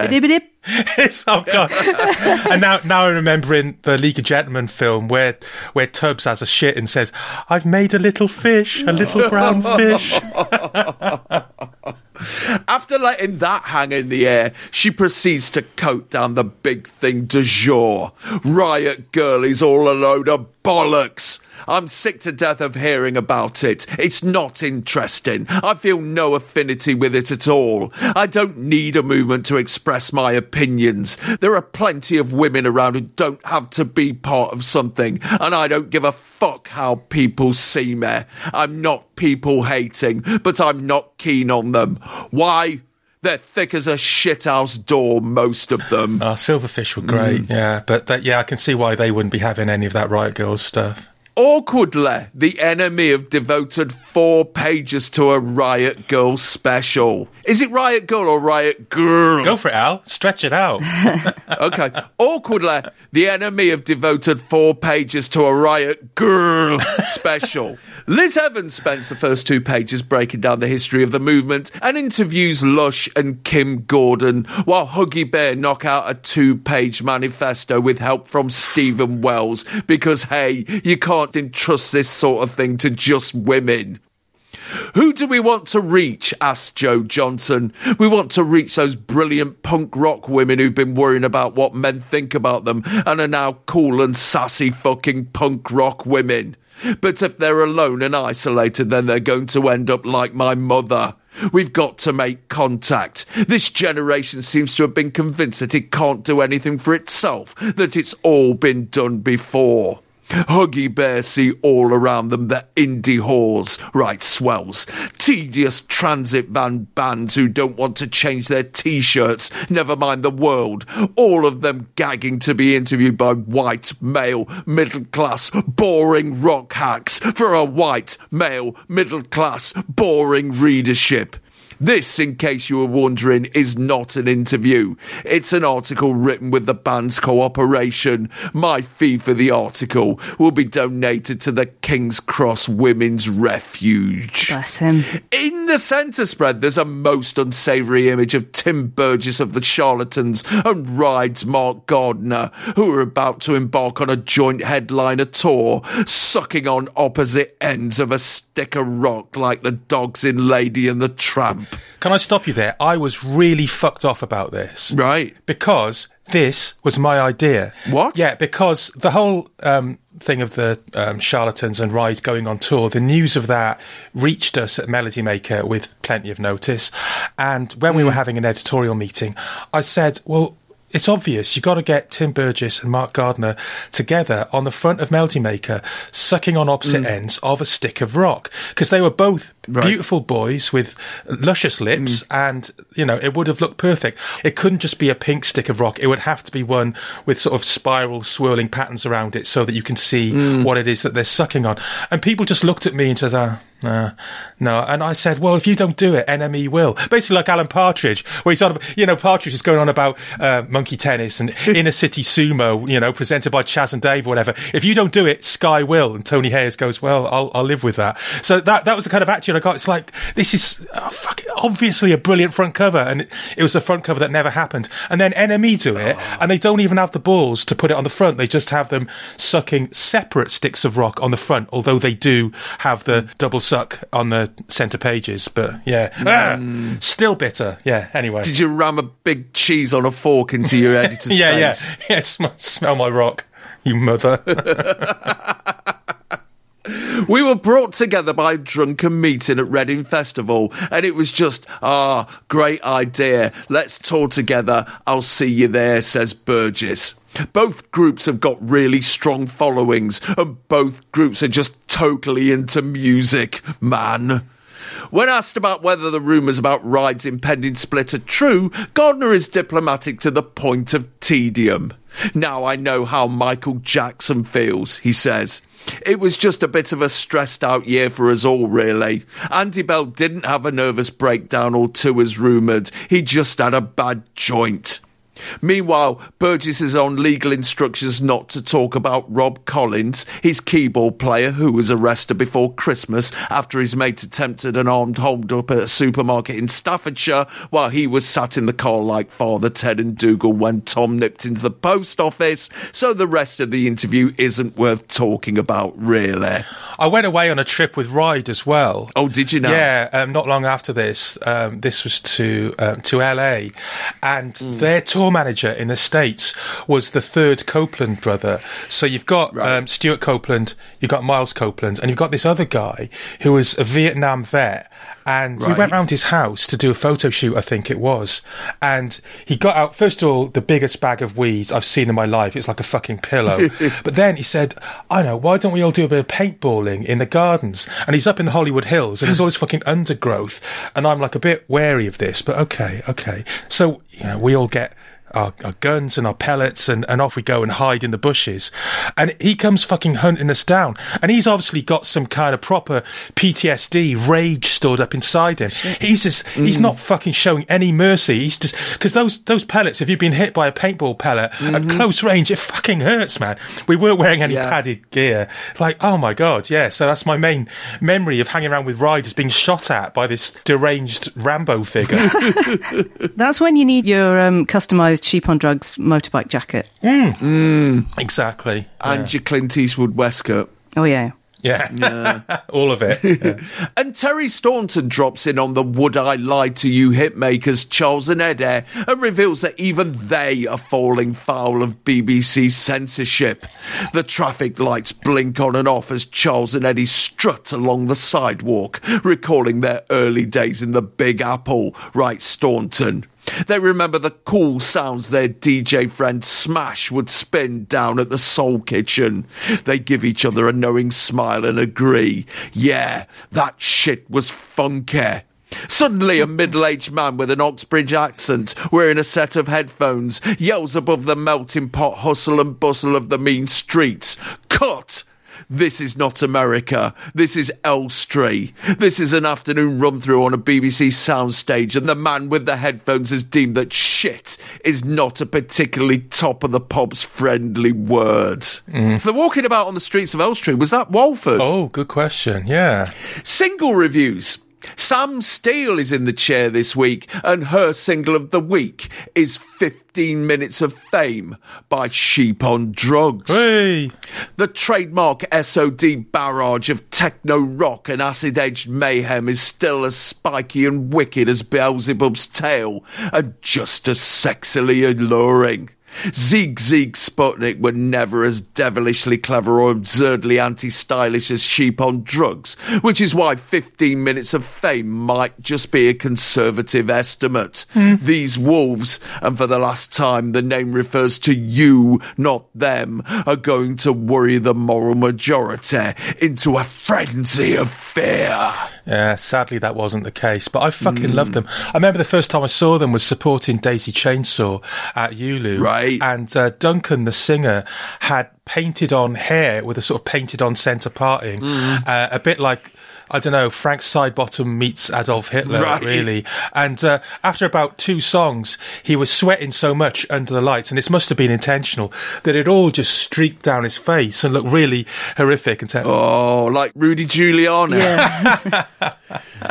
Oh god! and now, now I'm remembering the League of Gentlemen film where where Tubbs has a shit and says, "I've made a little fish, a little brown fish." After letting that hang in the air, she proceeds to coat down the big thing du jour. Riot Girl is all a load of bollocks. I'm sick to death of hearing about it. It's not interesting. I feel no affinity with it at all. I don't need a movement to express my opinions. There are plenty of women around who don't have to be part of something, and I don't give a fuck how people see me. I'm not people hating, but I'm not keen on them. Why? They're thick as a shithouse door, most of them. Oh, Silverfish were great, mm. yeah, but that, yeah, I can see why they wouldn't be having any of that Riot Girls stuff. Awkwardly, the NME have devoted four pages to a Riot Girl special. Is it Riot Girl or Riot Girl? Go for it, Al. Stretch it out. Okay. Awkwardly, the NME have devoted four pages to a Riot Girl special. Liz Evans spends the first two pages breaking down the history of the movement and interviews Lush and Kim Gordon, while Huggy Bear knock out a two page manifesto with help from Steven Wells because, hey, you can't entrust this sort of thing to just women. Who do we want to reach? asked Jo Johnson. We want to reach those brilliant punk rock women who've been worrying about what men think about them and are now cool and sassy fucking punk rock women. But if they're alone and isolated, then they're going to end up like my mother. We've got to make contact. This generation seems to have been convinced that it can't do anything for itself, that it's all been done before. Huggy Bear see all around them the indie whores, right swells, tedious transit van bands who don't want to change their t-shirts, never mind the world, all of them gagging to be interviewed by white, male, middle class, boring rock hacks for a white, male, middle class, boring readership. This, in case you were wondering, is not an interview. It's an article written with the band's cooperation. My fee for the article will be donated to the King's Cross Women's Refuge. Bless him. In the centre spread, there's a most unsavoury image of Tim Burgess of the Charlatans and Rides Mark Gardner, who are about to embark on a joint headliner tour, sucking on opposite ends of a stick of rock like the dogs in Lady and the Tramp. Can I stop you there? I was really fucked off about this. Right. Because this was my idea. What? Yeah, because the whole um, thing of the um, charlatans and rides going on tour, the news of that reached us at Melody Maker with plenty of notice. And when we were having an editorial meeting, I said, well, it's obvious. You've got to get Tim Burgess and Mark Gardner together on the front of Melody Maker, sucking on opposite ends of a stick of rock. Because they were both Right. beautiful boys with luscious lips, and, you know, it would have looked perfect. It couldn't just be a pink stick of rock. It would have to be one with sort of spiral, swirling patterns around it so that you can see what it is that they're sucking on. And people just looked at me and said, ah, no, no. And I said, well, if you don't do it, NME will. Basically, like Alan Partridge, where he's on, about- you know, Partridge is going on about uh, monkey tennis and inner city sumo, you know, presented by Chas and Dave or whatever. If you don't do it, Sky will. And Tony Hayers goes, well, I'll, I'll live with that. So that that was the kind of attitude I got. It's like this is oh, fuck, obviously a brilliant front cover, and it, it was a front cover that never happened. And then NME do it, and they don't even have the balls to put it on the front. They just have them sucking separate sticks of rock on the front, although they do have the double suck on the centre pages. But yeah, Ah, still bitter. Yeah. Anyway. Did you ram a big cheese on a fork into your editor's yeah, face? yeah, yeah. Sm- smell my rock, you mother. We were brought together by a drunken meeting at Reading Festival, and it was just, ah, great idea. Let's tour together. I'll see you there, says Burgess. Both groups have got really strong followings, and both groups are just totally into music, man. When asked about whether the rumours about Ride's impending split are true, Gardner is diplomatic to the point of tedium. Now I know how Michael Jackson feels, he says. It was just a bit of a stressed out year for us all, really. Andy Bell didn't have a nervous breakdown or two as rumoured, he just had a bad joint. Meanwhile, Burgess is on legal instructions not to talk about Rob Collins, his keyboard player who was arrested before Christmas after his mate attempted an armed hold up at a supermarket in Staffordshire while he was sat in the car like Father Ted and Dougal when Tom nipped into the post office, so the rest of the interview isn't worth talking about, really. I went away on a trip with Ride as well. Oh, did you know? Yeah, um, not long after this. Um, this was to um, to LA, and Hmm. their tour manager in the states was the third Copeland brother. So you've got Right. um, Stewart Copeland, you've got Miles Copeland, and you've got this other guy who was a Vietnam vet. And we Right. went round his house to do a photo shoot, I think it was. And he got out, first of all, the biggest bag of weeds I've seen in my life. It's like a fucking pillow. but then he said, I know, why don't we all do a bit of paintballing in the gardens? And he's up in the Hollywood Hills and there's all this fucking undergrowth. And I'm like a bit wary of this, but okay, okay. So, you know, we all get our, our guns and our pellets and, and off we go and hide in the bushes. And he comes fucking hunting us down. And he's obviously got some kind of proper PTSD, rage stored up inside him. He's just, he's not fucking showing any mercy. He's just, because those, those pellets, if you've been hit by a paintball pellet at close range, it fucking hurts, man. We weren't wearing any Yeah. padded gear. Like, oh my God, yeah. So that's my main memory of hanging around with riders being shot at by this deranged Rambo figure. That's when you need your um, customised Sheep on Drugs motorbike jacket. Mm. Mm. exactly. And your Clint Eastwood waistcoat. Oh, yeah. Yeah. All of it. Yeah. And Terry Staunton drops in on the Would I Lie to You hitmakers Charles and Eddie and reveals that even they are falling foul of BBC censorship. The traffic lights blink on and off as Charles and Eddie strut along the sidewalk, recalling their early days in the Big Apple, writes Staunton. They remember the cool sounds their DJ friend Smash would spin down at the Soul Kitchen. They give each other a knowing smile and agree. Yeah, that shit was funky. Suddenly, a middle aged man with an Oxbridge accent, wearing a set of headphones, yells above the melting pot hustle and bustle of the mean streets Cut! This is not America. This is Elstree. This is an afternoon run through on a BBC soundstage, and the man with the headphones has deemed that shit is not a particularly top of the pops friendly word. Mm. The walking about on the streets of Elstree, was that Walford? Oh, good question. Yeah. Single reviews. Sam Steele is in the chair this week, and her single of the week is 15 Minutes of Fame by Sheep on Drugs. Hey. The trademark SOD barrage of techno rock and acid edged mayhem is still as spiky and wicked as Beelzebub's tail, and just as sexily alluring. Sigue Sigue Sputnik were never as devilishly clever or absurdly anti stylish as Sheep on Drugs, which is why 15 Minutes of Fame might just be a conservative estimate. Hmm. These wolves, and for the last time the name refers to you, not them, are going to worry the moral majority into a frenzy of fear. Yeah, sadly that wasn't the case, but I fucking love hmm. them. I remember the first time I saw them was supporting Daisy Chainsaw at Ulu. Right. And uh, Duncan, the singer, had painted on hair with a sort of painted on centre parting, uh, a bit like. I don't know, Frank Sidebottom meets Adolf Hitler, Right. really. And uh, after about two songs, he was sweating so much under the lights, and this must have been intentional, that it all just streaked down his face and looked really horrific. And terrible. Oh, like Rudy Giuliani.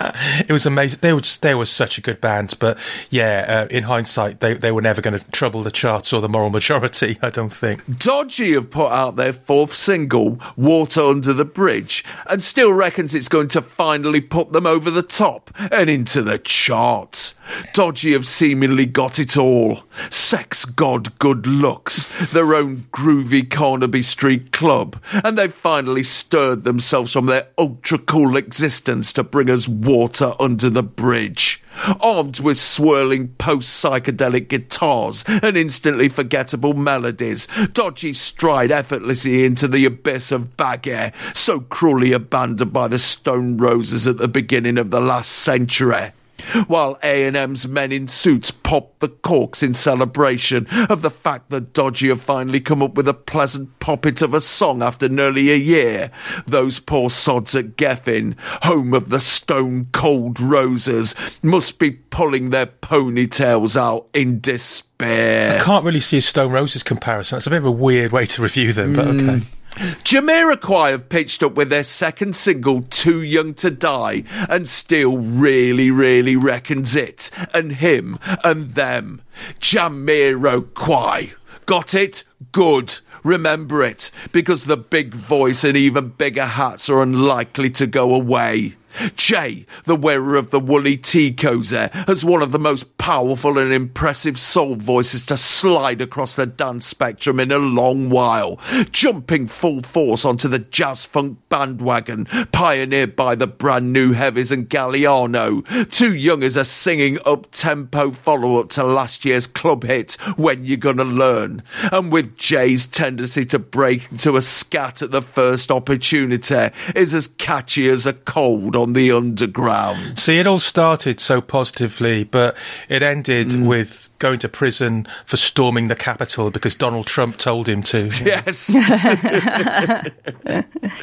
it was amazing. They were just, they were such a good band, but yeah, uh, in hindsight, they they were never going to trouble the charts or the moral majority. I don't think. Dodgy have put out their fourth single, Water Under the Bridge, and still reckons it's going to finally put them over the top and into the charts. Dodgy have seemingly got it all sex, God, good looks, their own groovy Carnaby Street club, and they've finally stirred themselves from their ultra cool existence to bring us water under the bridge. Armed with swirling post psychedelic guitars and instantly forgettable melodies, Dodgy stride effortlessly into the abyss of bag air, so cruelly abandoned by the Stone Roses at the beginning of the last century. While A&M's men in suits pop the corks in celebration of the fact that Dodgy have finally come up with a pleasant poppet of a song after nearly a year, those poor sods at Geffen, home of the stone cold roses, must be pulling their ponytails out in despair. I can't really see a Stone Roses comparison. That's a bit of a weird way to review them, but hmm. okay. Jamiroquai have pitched up with their second single, Too Young to Die, and still really, really reckons it, and him, and them. Jamiroquai. Got it? Good. Remember it, because the big voice and even bigger hats are unlikely to go away. Jay, the wearer of the woolly tea cozy, has one of the most powerful and impressive soul voices to slide across the dance spectrum in a long while, jumping full force onto the jazz funk bandwagon, pioneered by the brand new Heavies and Galliano. Too Young is a singing up tempo follow up to last year's club hit, When You Gonna Learn. And with Jay's tendency to break into a scat at the first opportunity, is as catchy as a cold on the underground. See, it all started so positively, but it ended mm. with going to prison for storming the Capitol because Donald Trump told him to. Yes.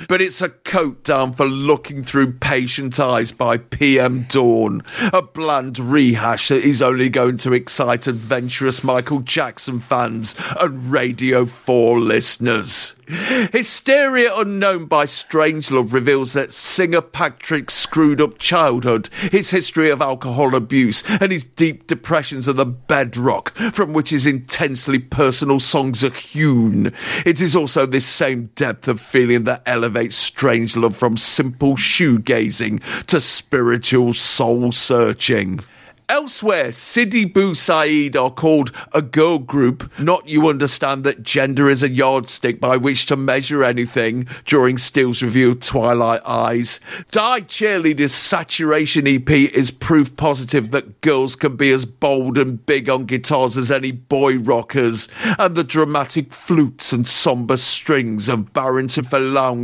but it's a coat down for looking through patient eyes by PM Dawn. A bland rehash that is only going to excite adventurous Michael Jackson fans and Radio 4 listeners. Hysteria Unknown by Strangelove reveals that singer Patrick's screwed up childhood, his history of alcohol abuse, and his deep depressions are the bedrock from which his intensely personal songs are hewn. It is also this same depth of feeling that elevates Strangelove from simple shoegazing to spiritual soul searching. Elsewhere, Sidi Bou Said are called a girl group. Not you understand that gender is a yardstick by which to measure anything during Steele's review of Twilight Eyes. Die Cheerleader's Saturation EP is proof positive that girls can be as bold and big on guitars as any boy rockers, and the dramatic flutes and somber strings of Baron to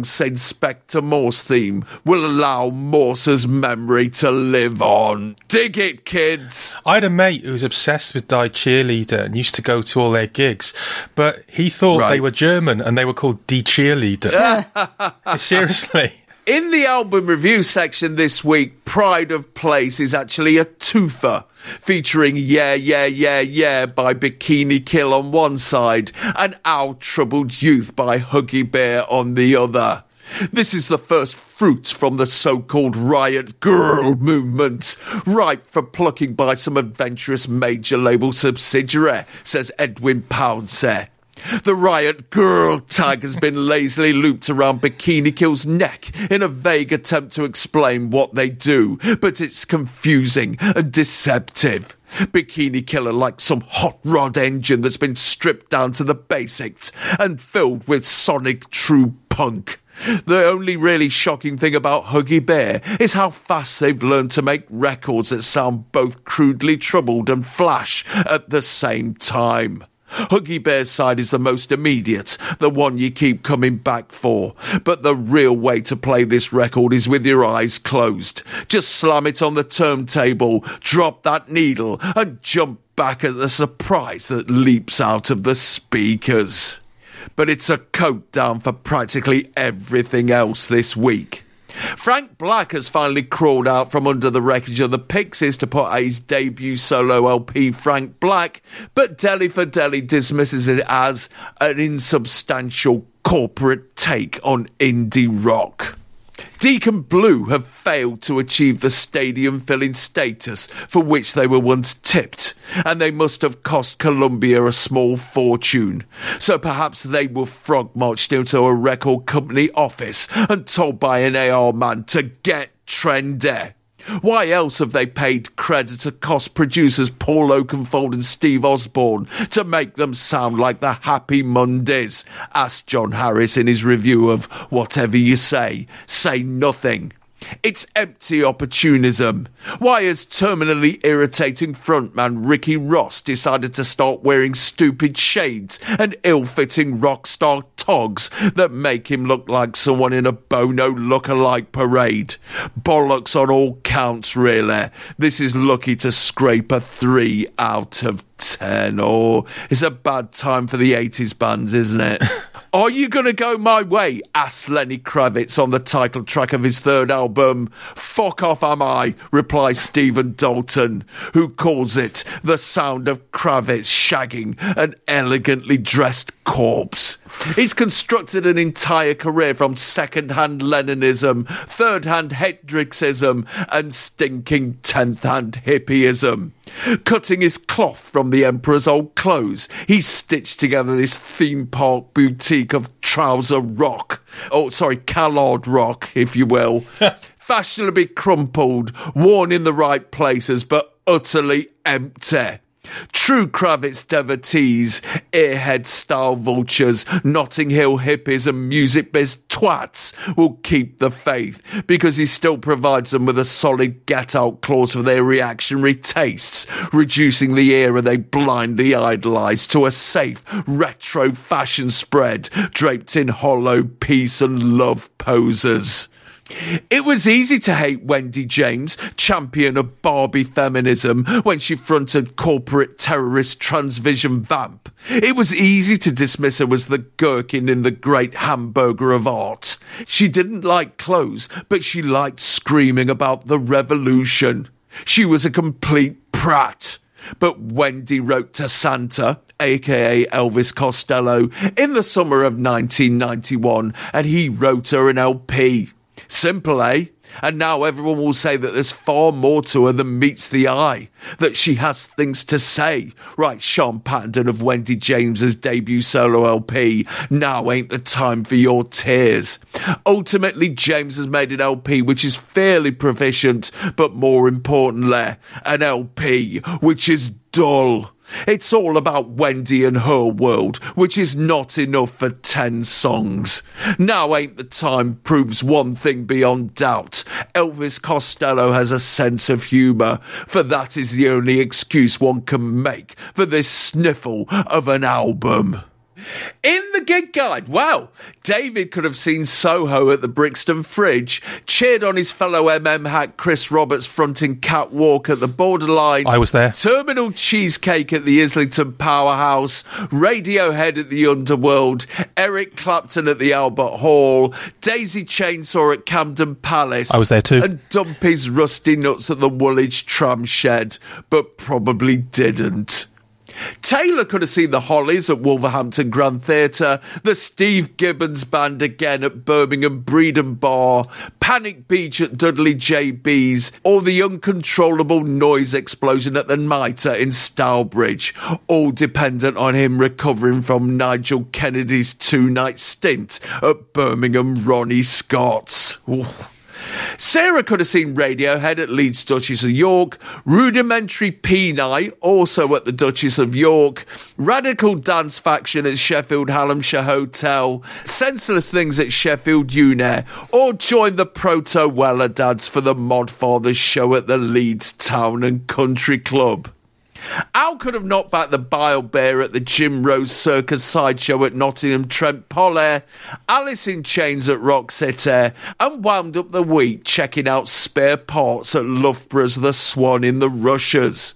Saint Spectre Morse theme will allow Morse's memory to live on. Dig it, kid! Kids. I had a mate who was obsessed with Die Cheerleader and used to go to all their gigs, but he thought Right. they were German and they were called Die Cheerleader. Seriously. In the album review section this week, Pride of Place is actually a twofer, featuring Yeah, Yeah, Yeah, Yeah by Bikini Kill on one side and Our Troubled Youth by Huggy Bear on the other. This is the first fruits from the so-called riot girl movement, ripe for plucking by some adventurous major label subsidiary, says Edwin Pouncey. The riot girl tag has been lazily looped around Bikini Kill's neck in a vague attempt to explain what they do, but it's confusing and deceptive. Bikini Killer like some hot rod engine that's been stripped down to the basics and filled with sonic true punk. The only really shocking thing about Huggy Bear is how fast they've learned to make records that sound both crudely troubled and flash at the same time. Huggy Bear's side is the most immediate, the one you keep coming back for. But the real way to play this record is with your eyes closed. Just slam it on the turntable, drop that needle, and jump back at the surprise that leaps out of the speakers. But it's a coat down for practically everything else this week. Frank Black has finally crawled out from under the wreckage of the Pixies to put out his debut solo LP, Frank Black, but Dele Fadele dismisses it as an insubstantial corporate take on indie rock. Deacon Blue have failed to achieve the stadium filling status for which they were once tipped, and they must have cost Columbia a small fortune. So perhaps they were frog marched into a record company office and told by an AR man to get trendy. Why else have they paid credit to cost producers Paul Oakenfold and Steve Osborne to make them sound like the Happy Mondays? asked John Harris in his review of Whatever You Say, Say Nothing. It's empty opportunism. Why has terminally irritating frontman Ricky Ross decided to start wearing stupid shades and ill-fitting rock star togs that make him look like someone in a Bono look-alike parade? Bollocks on all counts, really. This is lucky to scrape a three out of ten. Or it's a bad time for the 80s bands, isn't it? Are you gonna go my way? asked Lenny Kravitz on the title track of his third album. Fuck off, am I? replies Stephen Dalton, who calls it the sound of Kravitz shagging an elegantly dressed corpse. He's constructed an entire career from second-hand Lennonism, third-hand Hendrixism, and stinking tenth-hand hippieism. Cutting his cloth from the Emperor's old clothes, he stitched together this theme park boutique of trouser rock. Oh, sorry, Callard rock, if you will. Fashionably crumpled, worn in the right places, but utterly empty. True Kravitz devotees, airhead style vultures, Notting Hill hippies, and music biz twats will keep the faith because he still provides them with a solid get out clause for their reactionary tastes, reducing the era they blindly idolise to a safe, retro fashion spread draped in hollow peace and love poses. It was easy to hate Wendy James, champion of Barbie feminism, when she fronted corporate terrorist Transvision Vamp. It was easy to dismiss her as the gherkin in the great hamburger of art. She didn't like clothes, but she liked screaming about the revolution. She was a complete prat. But Wendy wrote to Santa, aka Elvis Costello, in the summer of 1991, and he wrote her an LP. Simple, eh? And now everyone will say that there's far more to her than meets the eye, that she has things to say. Right, Sean Patton of Wendy James's debut solo LP, now ain't the time for your tears. Ultimately, James has made an LP which is fairly proficient, but more importantly, an LP which is dull. It's all about Wendy and her world, which is not enough for 10 songs. Now ain't the time proves one thing beyond doubt. Elvis Costello has a sense of humour, for that is the only excuse one can make for this sniffle of an album. In the gig guide, wow, David could have seen Soho at the Brixton Fridge, cheered on his fellow MM hack Chris Roberts fronting Catwalk at the Borderline. I was there. Terminal Cheesecake at the Islington Powerhouse, Radiohead at the Underworld, Eric Clapton at the Albert Hall, Daisy Chainsaw at Camden Palace. I was there too. And Dumpy's Rusty Nuts at the Woolwich Tram Shed, but probably didn't. Taylor could have seen the Hollies at Wolverhampton Grand Theatre, the Steve Gibbons Band again at Birmingham Breedon Bar, Panic Beach at Dudley JB's, or the uncontrollable noise explosion at the Mitre in Stourbridge, all dependent on him recovering from Nigel Kennedy's two night stint at Birmingham Ronnie Scott's. Ooh. Sarah could have seen Radiohead at Leeds Duchess of York, Rudimentary Peni also at the Duchess of York, Radical Dance Faction at Sheffield Hallamshire Hotel, Senseless Things at Sheffield Une, or join the Proto Weller Dads for the Mod Modfathers show at the Leeds Town and Country Club. Al could have knocked back the Bile Beer at the Jim Rose Circus sideshow at Nottingham Trent Poller, Alice in Chains at Rock City, and wound up the week checking out spare parts at Loughborough's The Swan in the Rushes.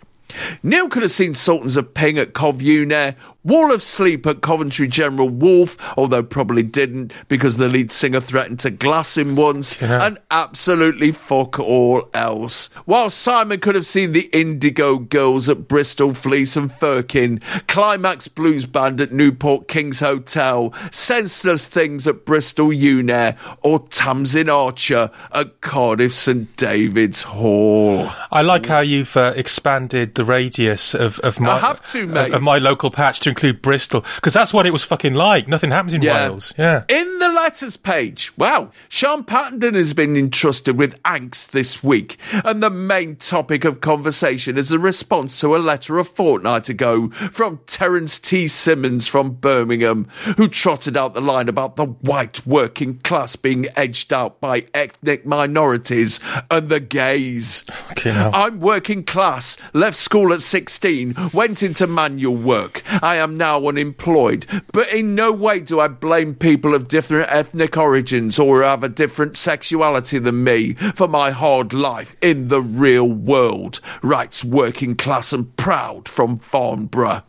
Neil could have seen Sultans of Ping at Cov Une, Wall of Sleep at Coventry General Wolfe, although probably didn't because the lead singer threatened to glass him once, Yeah. and absolutely fuck all else. While Simon could have seen the Indigo Girls at Bristol Fleece and Firkin, Climax Blues Band at Newport Kings Hotel, Senseless Things at Bristol Unair, or Tasmin Archer at Cardiff St David's Hall. I like how you've uh, expanded the radius of, of my I have to, of- of, my local patch to include Bristol because that's what it was fucking like. Nothing happens in Wales. Yeah. In the letters page, wow, Sean Pattenden has been entrusted with angst this week, and the main topic of conversation is a response to a letter a fortnight ago from Terence T. Simmons from Birmingham, who trotted out the line about the white working class being edged out by ethnic minorities and the gays. I'm working class, left school at 16, went into manual work. I am now unemployed, but in no way do I blame people of different ethnic origins or have a different sexuality than me for my hard life in the real world, writes working class and proud from Farnborough.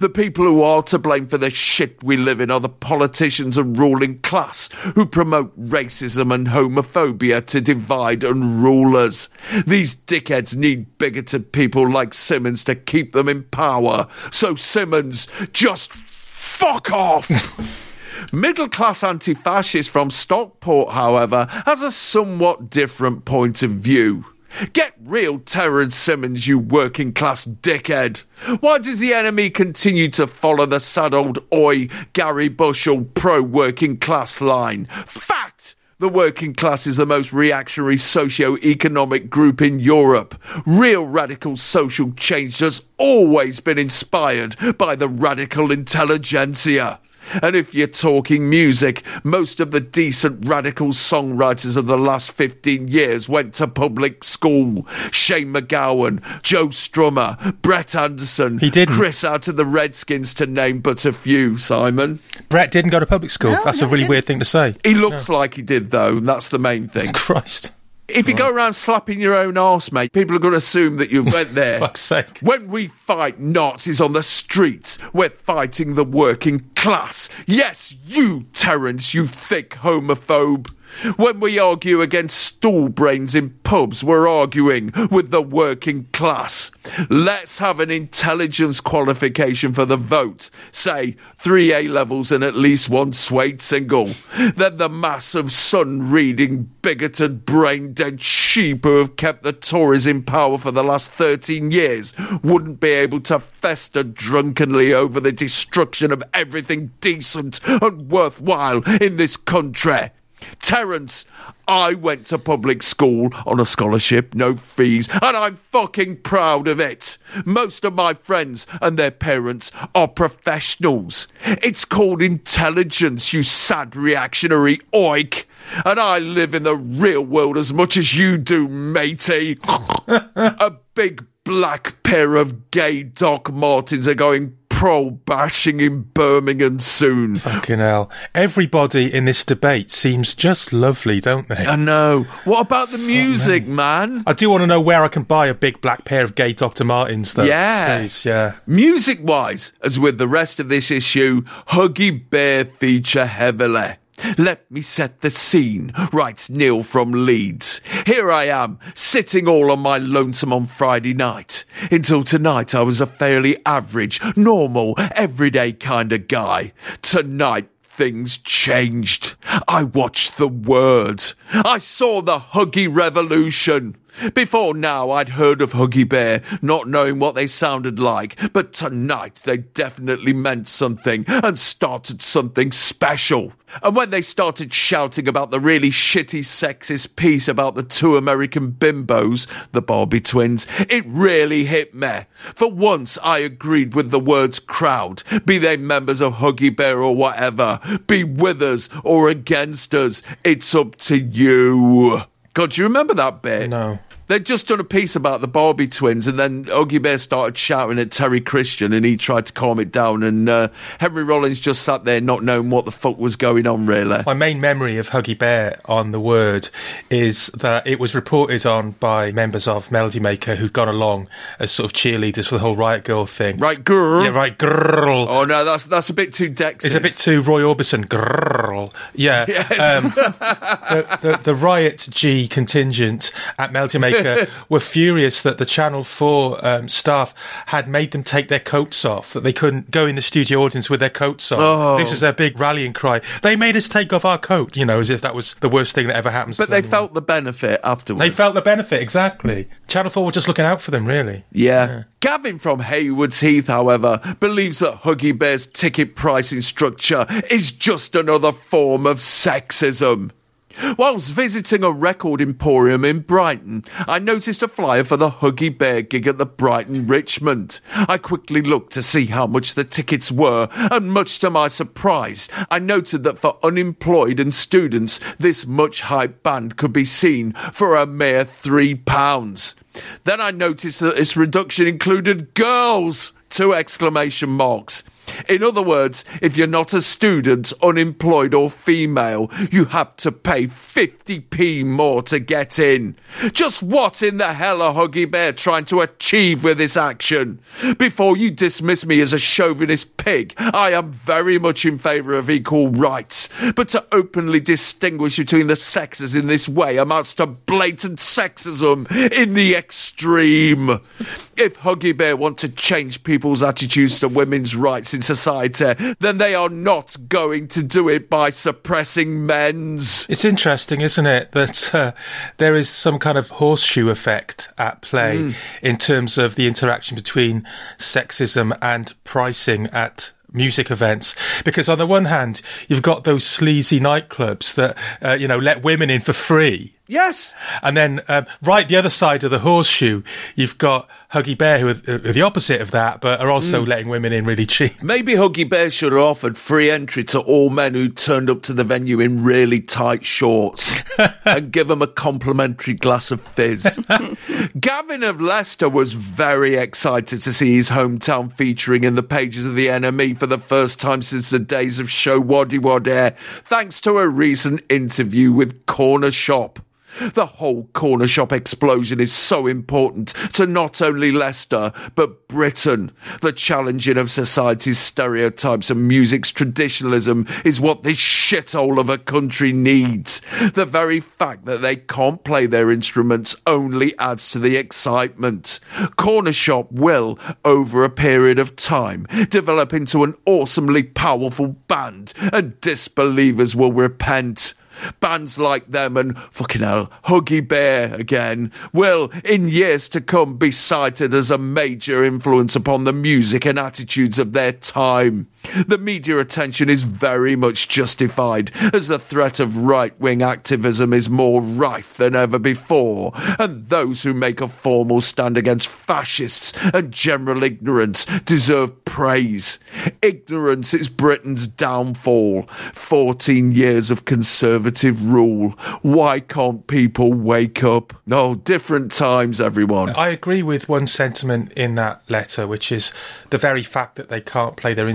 The people who are to blame for the shit we live in are the politicians and ruling class who promote racism and homophobia to divide and rule us. These dickheads need bigoted people like Simmons to keep them in power. So Simmons, just fuck off! Middle class anti fascist from Stockport, however, has a somewhat different point of view. Get real, Terence Simmons, you working class dickhead. Why does the enemy continue to follow the sad old oi Garry Bushell pro working class line? Fact! The working class is the most reactionary socio-economic group in Europe. Real radical social change has always been inspired by the radical intelligentsia. And if you're talking music, most of the decent radical songwriters of the last 15 years went to public school. Shane MacGowan, Joe Strummer, Brett Anderson, He didn't. Chris out of the Redskins, to name but a few, Simon. Brett didn't go to public school. No, that's no, a really weird thing to say. He looks like he did, though, and that's the main thing. Christ. If you go around slapping your own arse, mate, people are going to assume that you went there. Fuck's sake. When we fight Nazis on the streets, we're fighting the working class. Yes, you, Terence, you thick homophobe. When we argue against stool brains in pubs, we're arguing with the working class. Let's have an intelligence qualification for the vote. Say three A levels and at least one suede single. Then the mass of sun reading, bigoted, brain dead sheep who have kept the Tories in power for the last 13 years wouldn't be able to fester drunkenly over the destruction of everything decent and worthwhile in this country. Terence, I went to public school on a scholarship, no fees, and I'm fucking proud of it. Most of my friends and their parents are professionals. It's called intelligence, you sad reactionary oik. And I live in the real world as much as you do, matey. a big black pair of gay Doc Martens are going pro bashing in Birmingham soon. Fucking hell. Everybody in this debate seems just lovely, don't they? I know. What about the music, man? I do want to know where I can buy a big black pair of gay Dr. Martens, though. Yeah. Please, yeah. Music wise, as with the rest of this issue, Huggy Bear feature heavily. Let me set the scene, writes Neil from Leeds. Here I am, sitting all on my lonesome on Friday night. Until tonight, I was a fairly average, normal, everyday kind of guy. Tonight, things changed. I watched the word. I saw the Huggy Revolution. Before now, I'd heard of Huggy Bear, not knowing what they sounded like, but tonight they definitely meant something and started something special. And when they started shouting about the really shitty sexist piece about the two American bimbos, the Barbie twins, it really hit me. For once, I agreed with the words crowd, be they members of Huggy Bear or whatever, be with us or against us, it's up to you. God, do you remember that bit? No. They'd just done a piece about the Barbie twins, and then Huggy Bear started shouting at Terry Christian, and he tried to calm it down. And uh, Henry Rollins just sat there, not knowing what the fuck was going on, really. My main memory of Huggy Bear on the word is that it was reported on by members of Melody Maker who'd gone along as sort of cheerleaders for the whole Riot Girl thing. Right, girl. Yeah, right, girl. Oh no, that's that's a bit too Dexys. It's a bit too Roy Orbison. Girl. Yeah. Um, the, the, the Riot G contingent at Melody Maker were furious that the Channel 4 um, staff had made them take their coats off, that they couldn't go in the studio audience with their coats on. Oh. This was their big rallying cry. They made us take off our coat, you know, as if that was the worst thing that ever happens But they them. felt the benefit afterwards. They felt the benefit, exactly. Channel 4 were just looking out for them, really. Yeah. Gavin from Haywards Heath, however, believes that Huggy Bear's ticket pricing structure is just another form of sexism. Whilst visiting a record emporium in Brighton, I noticed a flyer for the Huggy Bear gig at the Brighton Richmond. I quickly looked to see how much the tickets were, and much to my surprise, I noted that for unemployed and students, this much hype band could be seen for a mere three pounds. Then I noticed that this reduction included girls! Two exclamation marks. In other words, if you're not a student, unemployed, or female, you have to pay 50p more to get in. Just what in the hell are Huggy Bear trying to achieve with this action? Before you dismiss me as a chauvinist pig, I am very much in favour of equal rights. But to openly distinguish between the sexes in this way amounts to blatant sexism in the extreme. If Huggy Bear want to change people's attitudes to women's rights in society, then they are not going to do it by suppressing men's. It's interesting, isn't it, that uh, there is some kind of horseshoe effect at play Mm. in terms of the interaction between sexism and pricing at music events because on the one hand you've got those sleazy nightclubs that uh, you know let women in for free Yes. and then um, right the other side of the horseshoe you've got Huggy Bear who are, are the opposite of that but are also Mm. letting women in really cheap Maybe Huggy Bear should have offered free entry to all men who turned up to the venue in really tight shorts and give them a complimentary glass of fizz. Gavin of Leicester was very excited to see his hometown featuring in the pages of the NME for the first time since the days of Showaddywaddy, thanks to a recent interview with Cornershop. The whole Cornershop explosion is so important to not only Leicester, but Britain. The challenging of society's stereotypes and music's traditionalism is what this shithole of a country needs. The very fact that they can't play their instruments only adds to the excitement. Cornershop will, over a period of time, develop into an awesomely powerful band, and disbelievers will repent. Bands like them and fucking hell, Huggy Bear again will, in years to come, be cited as a major influence upon the music and attitudes of their time. The media attention is very much justified, as the threat of right wing activism is more rife than ever before, and those who make a formal stand against fascists and general ignorance deserve praise. Ignorance is Britain's downfall. 14 years of conservative rule. Why can't people wake up? No, different times, everyone. I agree with one sentiment in that letter, which is the very fact that they can't play their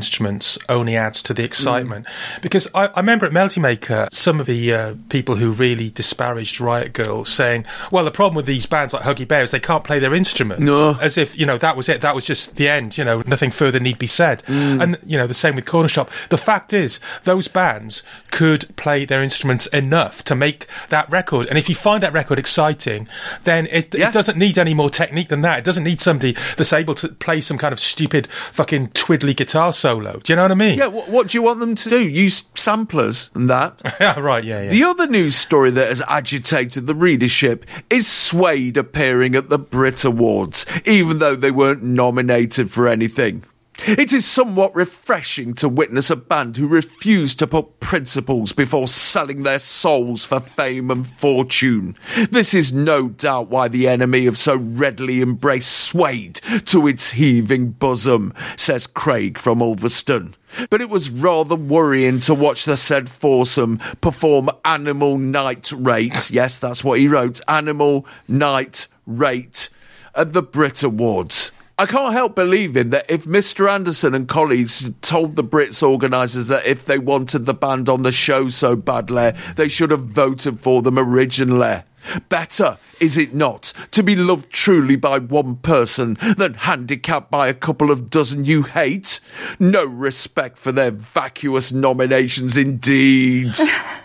only adds to the excitement. Because I, I remember at Melody Maker, some of the uh, people who really disparaged Riot Girl saying, well, the problem with these bands like Huggy Bear is they can't play their instruments. No. As if, you know, that was it. That was just the end. You know, nothing further need be said. And, you know, the same with Cornershop. The fact is, those bands could play their instruments enough to make that record. And if you find that record exciting, then it, Yeah. it doesn't need any more technique than that. It doesn't need somebody that's able to play some kind of stupid fucking twiddly guitar solo. Do you know what I mean? Yeah, what, what do you want them to do? Use samplers and that? Right, yeah, yeah. The other news story that has agitated the readership is Suede appearing at the Brit Awards, even though they weren't nominated for anything. It is somewhat refreshing to witness a band who refuse to put principles before selling their souls for fame and fortune. This is no doubt why the enemy have so readily embraced Suede to its heaving bosom, says Craig from Ulverston. But it was rather worrying to watch the said foursome perform Animal Night Rate. Yes, that's what he wrote. Animal Night Rate at the Brit Awards. I can't help believing that if Mr. Anderson and colleagues told the Brits organisers that if they wanted the band on the show so badly, they should have voted for them originally. Better, is it not, to be loved truly by one person than handicapped by a couple of dozen you hate? No respect for their vacuous nominations, indeed.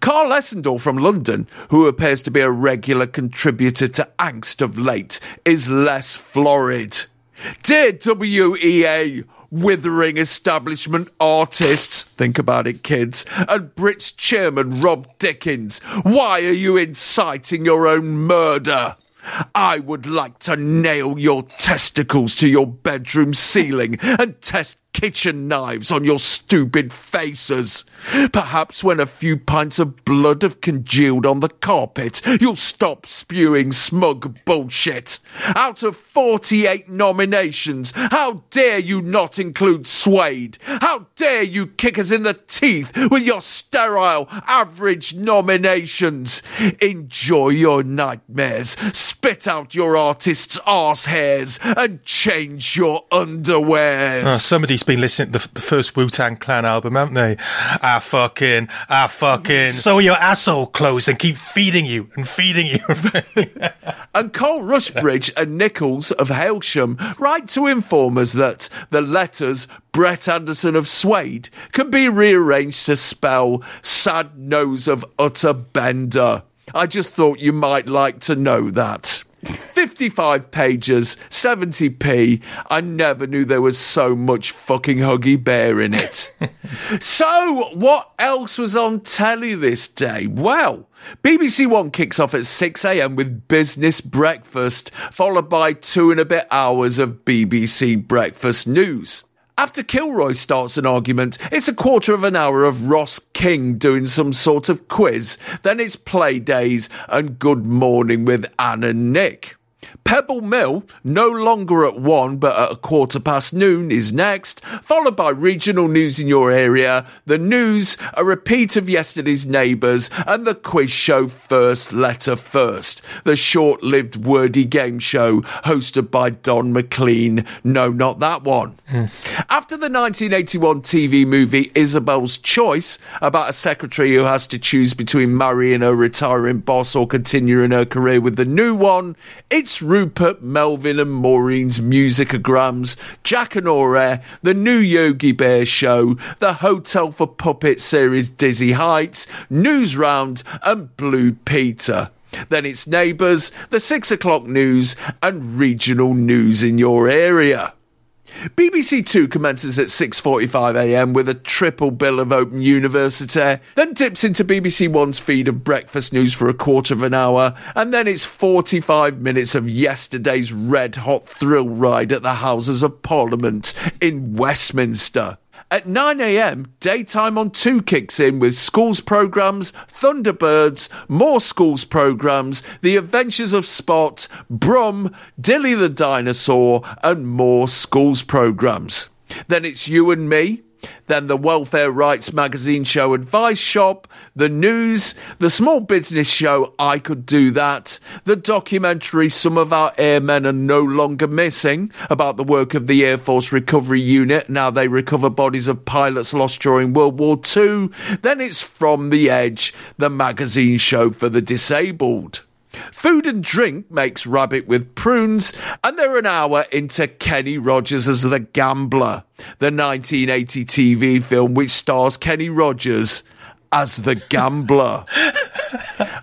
Carl Essendor from London, who appears to be a regular contributor to Angst of late, is less florid. Dear WEA, withering establishment artists, think about it, kids, and Brits chairman Rob Dickens, why are you inciting your own murder? I would like to nail your testicles to your bedroom ceiling and test kitchen knives on your stupid faces. Perhaps when a few pints of blood have congealed on the carpet, you'll stop spewing smug bullshit. Out of 48 nominations, how dare you not include Suede? How dare you kick us in the teeth with your sterile average nominations? Enjoy your nightmares, spit out your artist's arse hairs, and change your underwears. Ah, oh, somebody's been listening to the, the first Wu Tang Clan album, haven't they? I fucking, I fucking sew your asshole closed and keep feeding you and feeding you. And Cole Rushbridge and Nichols of Hailsham write to inform us that the letters Brett Anderson of Suede can be rearranged to spell sad nose of utter bender. I just thought you might like to know that. 55 pages, 70p. I never knew there was so much fucking Huggy Bear in it. so, what else was on telly this day? Well, BBC One kicks off at 6am with Business Breakfast, followed by two and a bit hours of BBC Breakfast News. After Kilroy starts an argument, it's a quarter of an hour of Ross King doing some sort of quiz. Then it's play days and good morning with Anne and Nick. Pebble Mill, no longer at one but at a quarter past noon, is next, followed by regional news in your area, the news, a repeat of yesterday's neighbours, and the quiz show First Letter First, the short lived wordy game show hosted by Don Maclean. No, not that one. Hmm. After the 1981 TV movie Isabel's Choice, about a secretary who has to choose between marrying her retiring boss or continuing her career with the new one, it's Rupert, Melvin, and Maureen's musicograms, Jack and Ore, the new Yogi Bear show, the Hotel for Puppets series Dizzy Heights, Newsround, and Blue Peter. Then it's Neighbours, the six o'clock news, and regional news in your area. BBC Two commences at 6.45am with a triple bill of Open University, then dips into BBC One's feed of breakfast news for a quarter of an hour, and then it's 45 minutes of yesterday's red hot thrill ride at the Houses of Parliament in Westminster. At 9am, daytime on 2 kicks in with schools programmes, Thunderbirds, more schools programmes, The Adventures of Spot, Brum, Dilly the Dinosaur, and more schools programmes. Then it's You and Me. Then the Welfare Rights Magazine show Advice Shop, the news, the small business show I Could Do That, the documentary Some of Our Airmen Are No Longer Missing about the work of the Air Force Recovery Unit, now they recover bodies of pilots lost during World War II. Then it's From the Edge, the magazine show for the disabled. Food and Drink makes Rabbit with Prunes, and they're an hour into Kenny Rogers as the Gambler, the 1980 TV film which stars Kenny Rogers as the Gambler.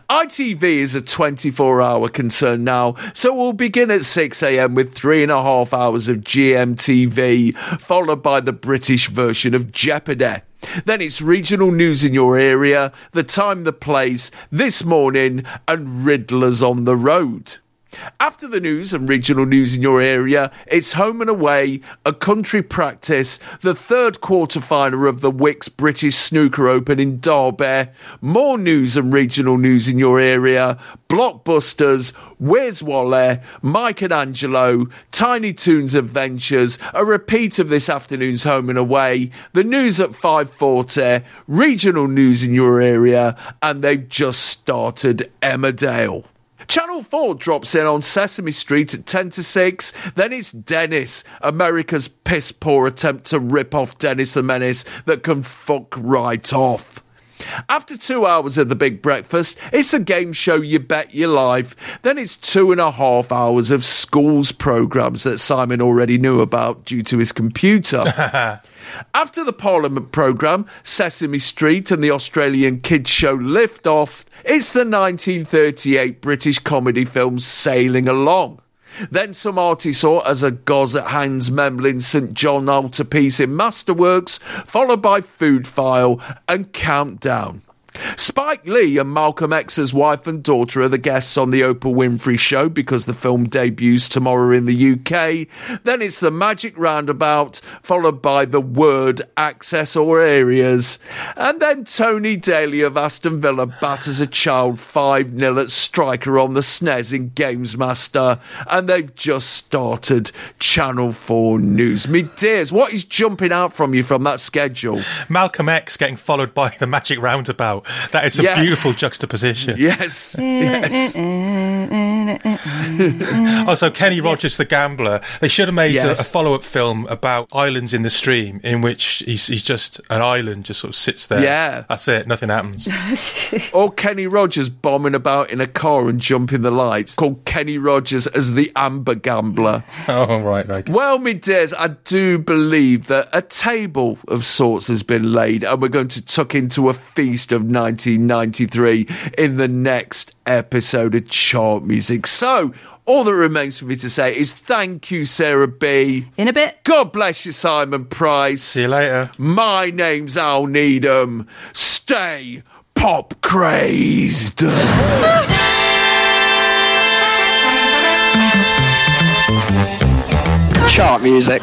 ITV is a 24 hour concern now, so we'll begin at 6am with three and a half hours of GMTV, followed by the British version of Jeopardy. Then it's regional news in your area, the time, the place, this morning, and Riddlers on the road. After the news and regional news in your area, it's home and away, a country practice, the third quarter final of the Wicks British Snooker Open in Derby, more news and regional news in your area, blockbusters, Where's Wally, Mike and Angelo, Tiny Toons Adventures, a repeat of this afternoon's home and away, the news at 5.40, regional news in your area, and they've just started Emmerdale. Channel 4 drops in on Sesame Street at 10 to 6. Then it's Dennis, America's piss poor attempt to rip off Dennis the Menace that can fuck right off. After two hours of the big breakfast, it's a game show you bet your life. Then it's two and a half hours of schools programs that Simon already knew about due to his computer. After the Parliament programme, Sesame Street and the Australian kids show lift off, it's the 1938 British comedy film Sailing Along. Then some artists saw as a goz at Hans Memling St John altarpiece in Masterworks, followed by Food File and Countdown. Spike Lee and Malcolm X's wife and daughter are the guests on the Oprah Winfrey Show because the film debuts tomorrow in the UK. Then it's the Magic Roundabout, followed by the Word Access or Areas. And then Tony Daley of Aston Villa batters a child 5 0 at striker on the SNES in GamesMaster. And they've just started Channel 4 News. Me dears, what is jumping out from you from that schedule? Malcolm X getting followed by the Magic Roundabout. That is a Yes. beautiful juxtaposition. Yes, yes. also, Kenny Rogers, the gambler. They should have made Yes. a, a follow-up film about islands in the stream, in which he's, he's just an island, just sort of sits there. Yeah. that's it. Nothing happens. or Kenny Rogers bombing about in a car and jumping the lights, called Kenny Rogers as the Amber Gambler. oh, right, right. Well, me dears, I do believe that a table of sorts has been laid, and we're going to tuck into a feast of 1993 in the next episode of Chart Music. So, all that remains for me to say is thank you, Sarah Bee In a bit. God bless you, Simon Price. See you later. My name's Al Needham. Stay pop crazed. Chart music.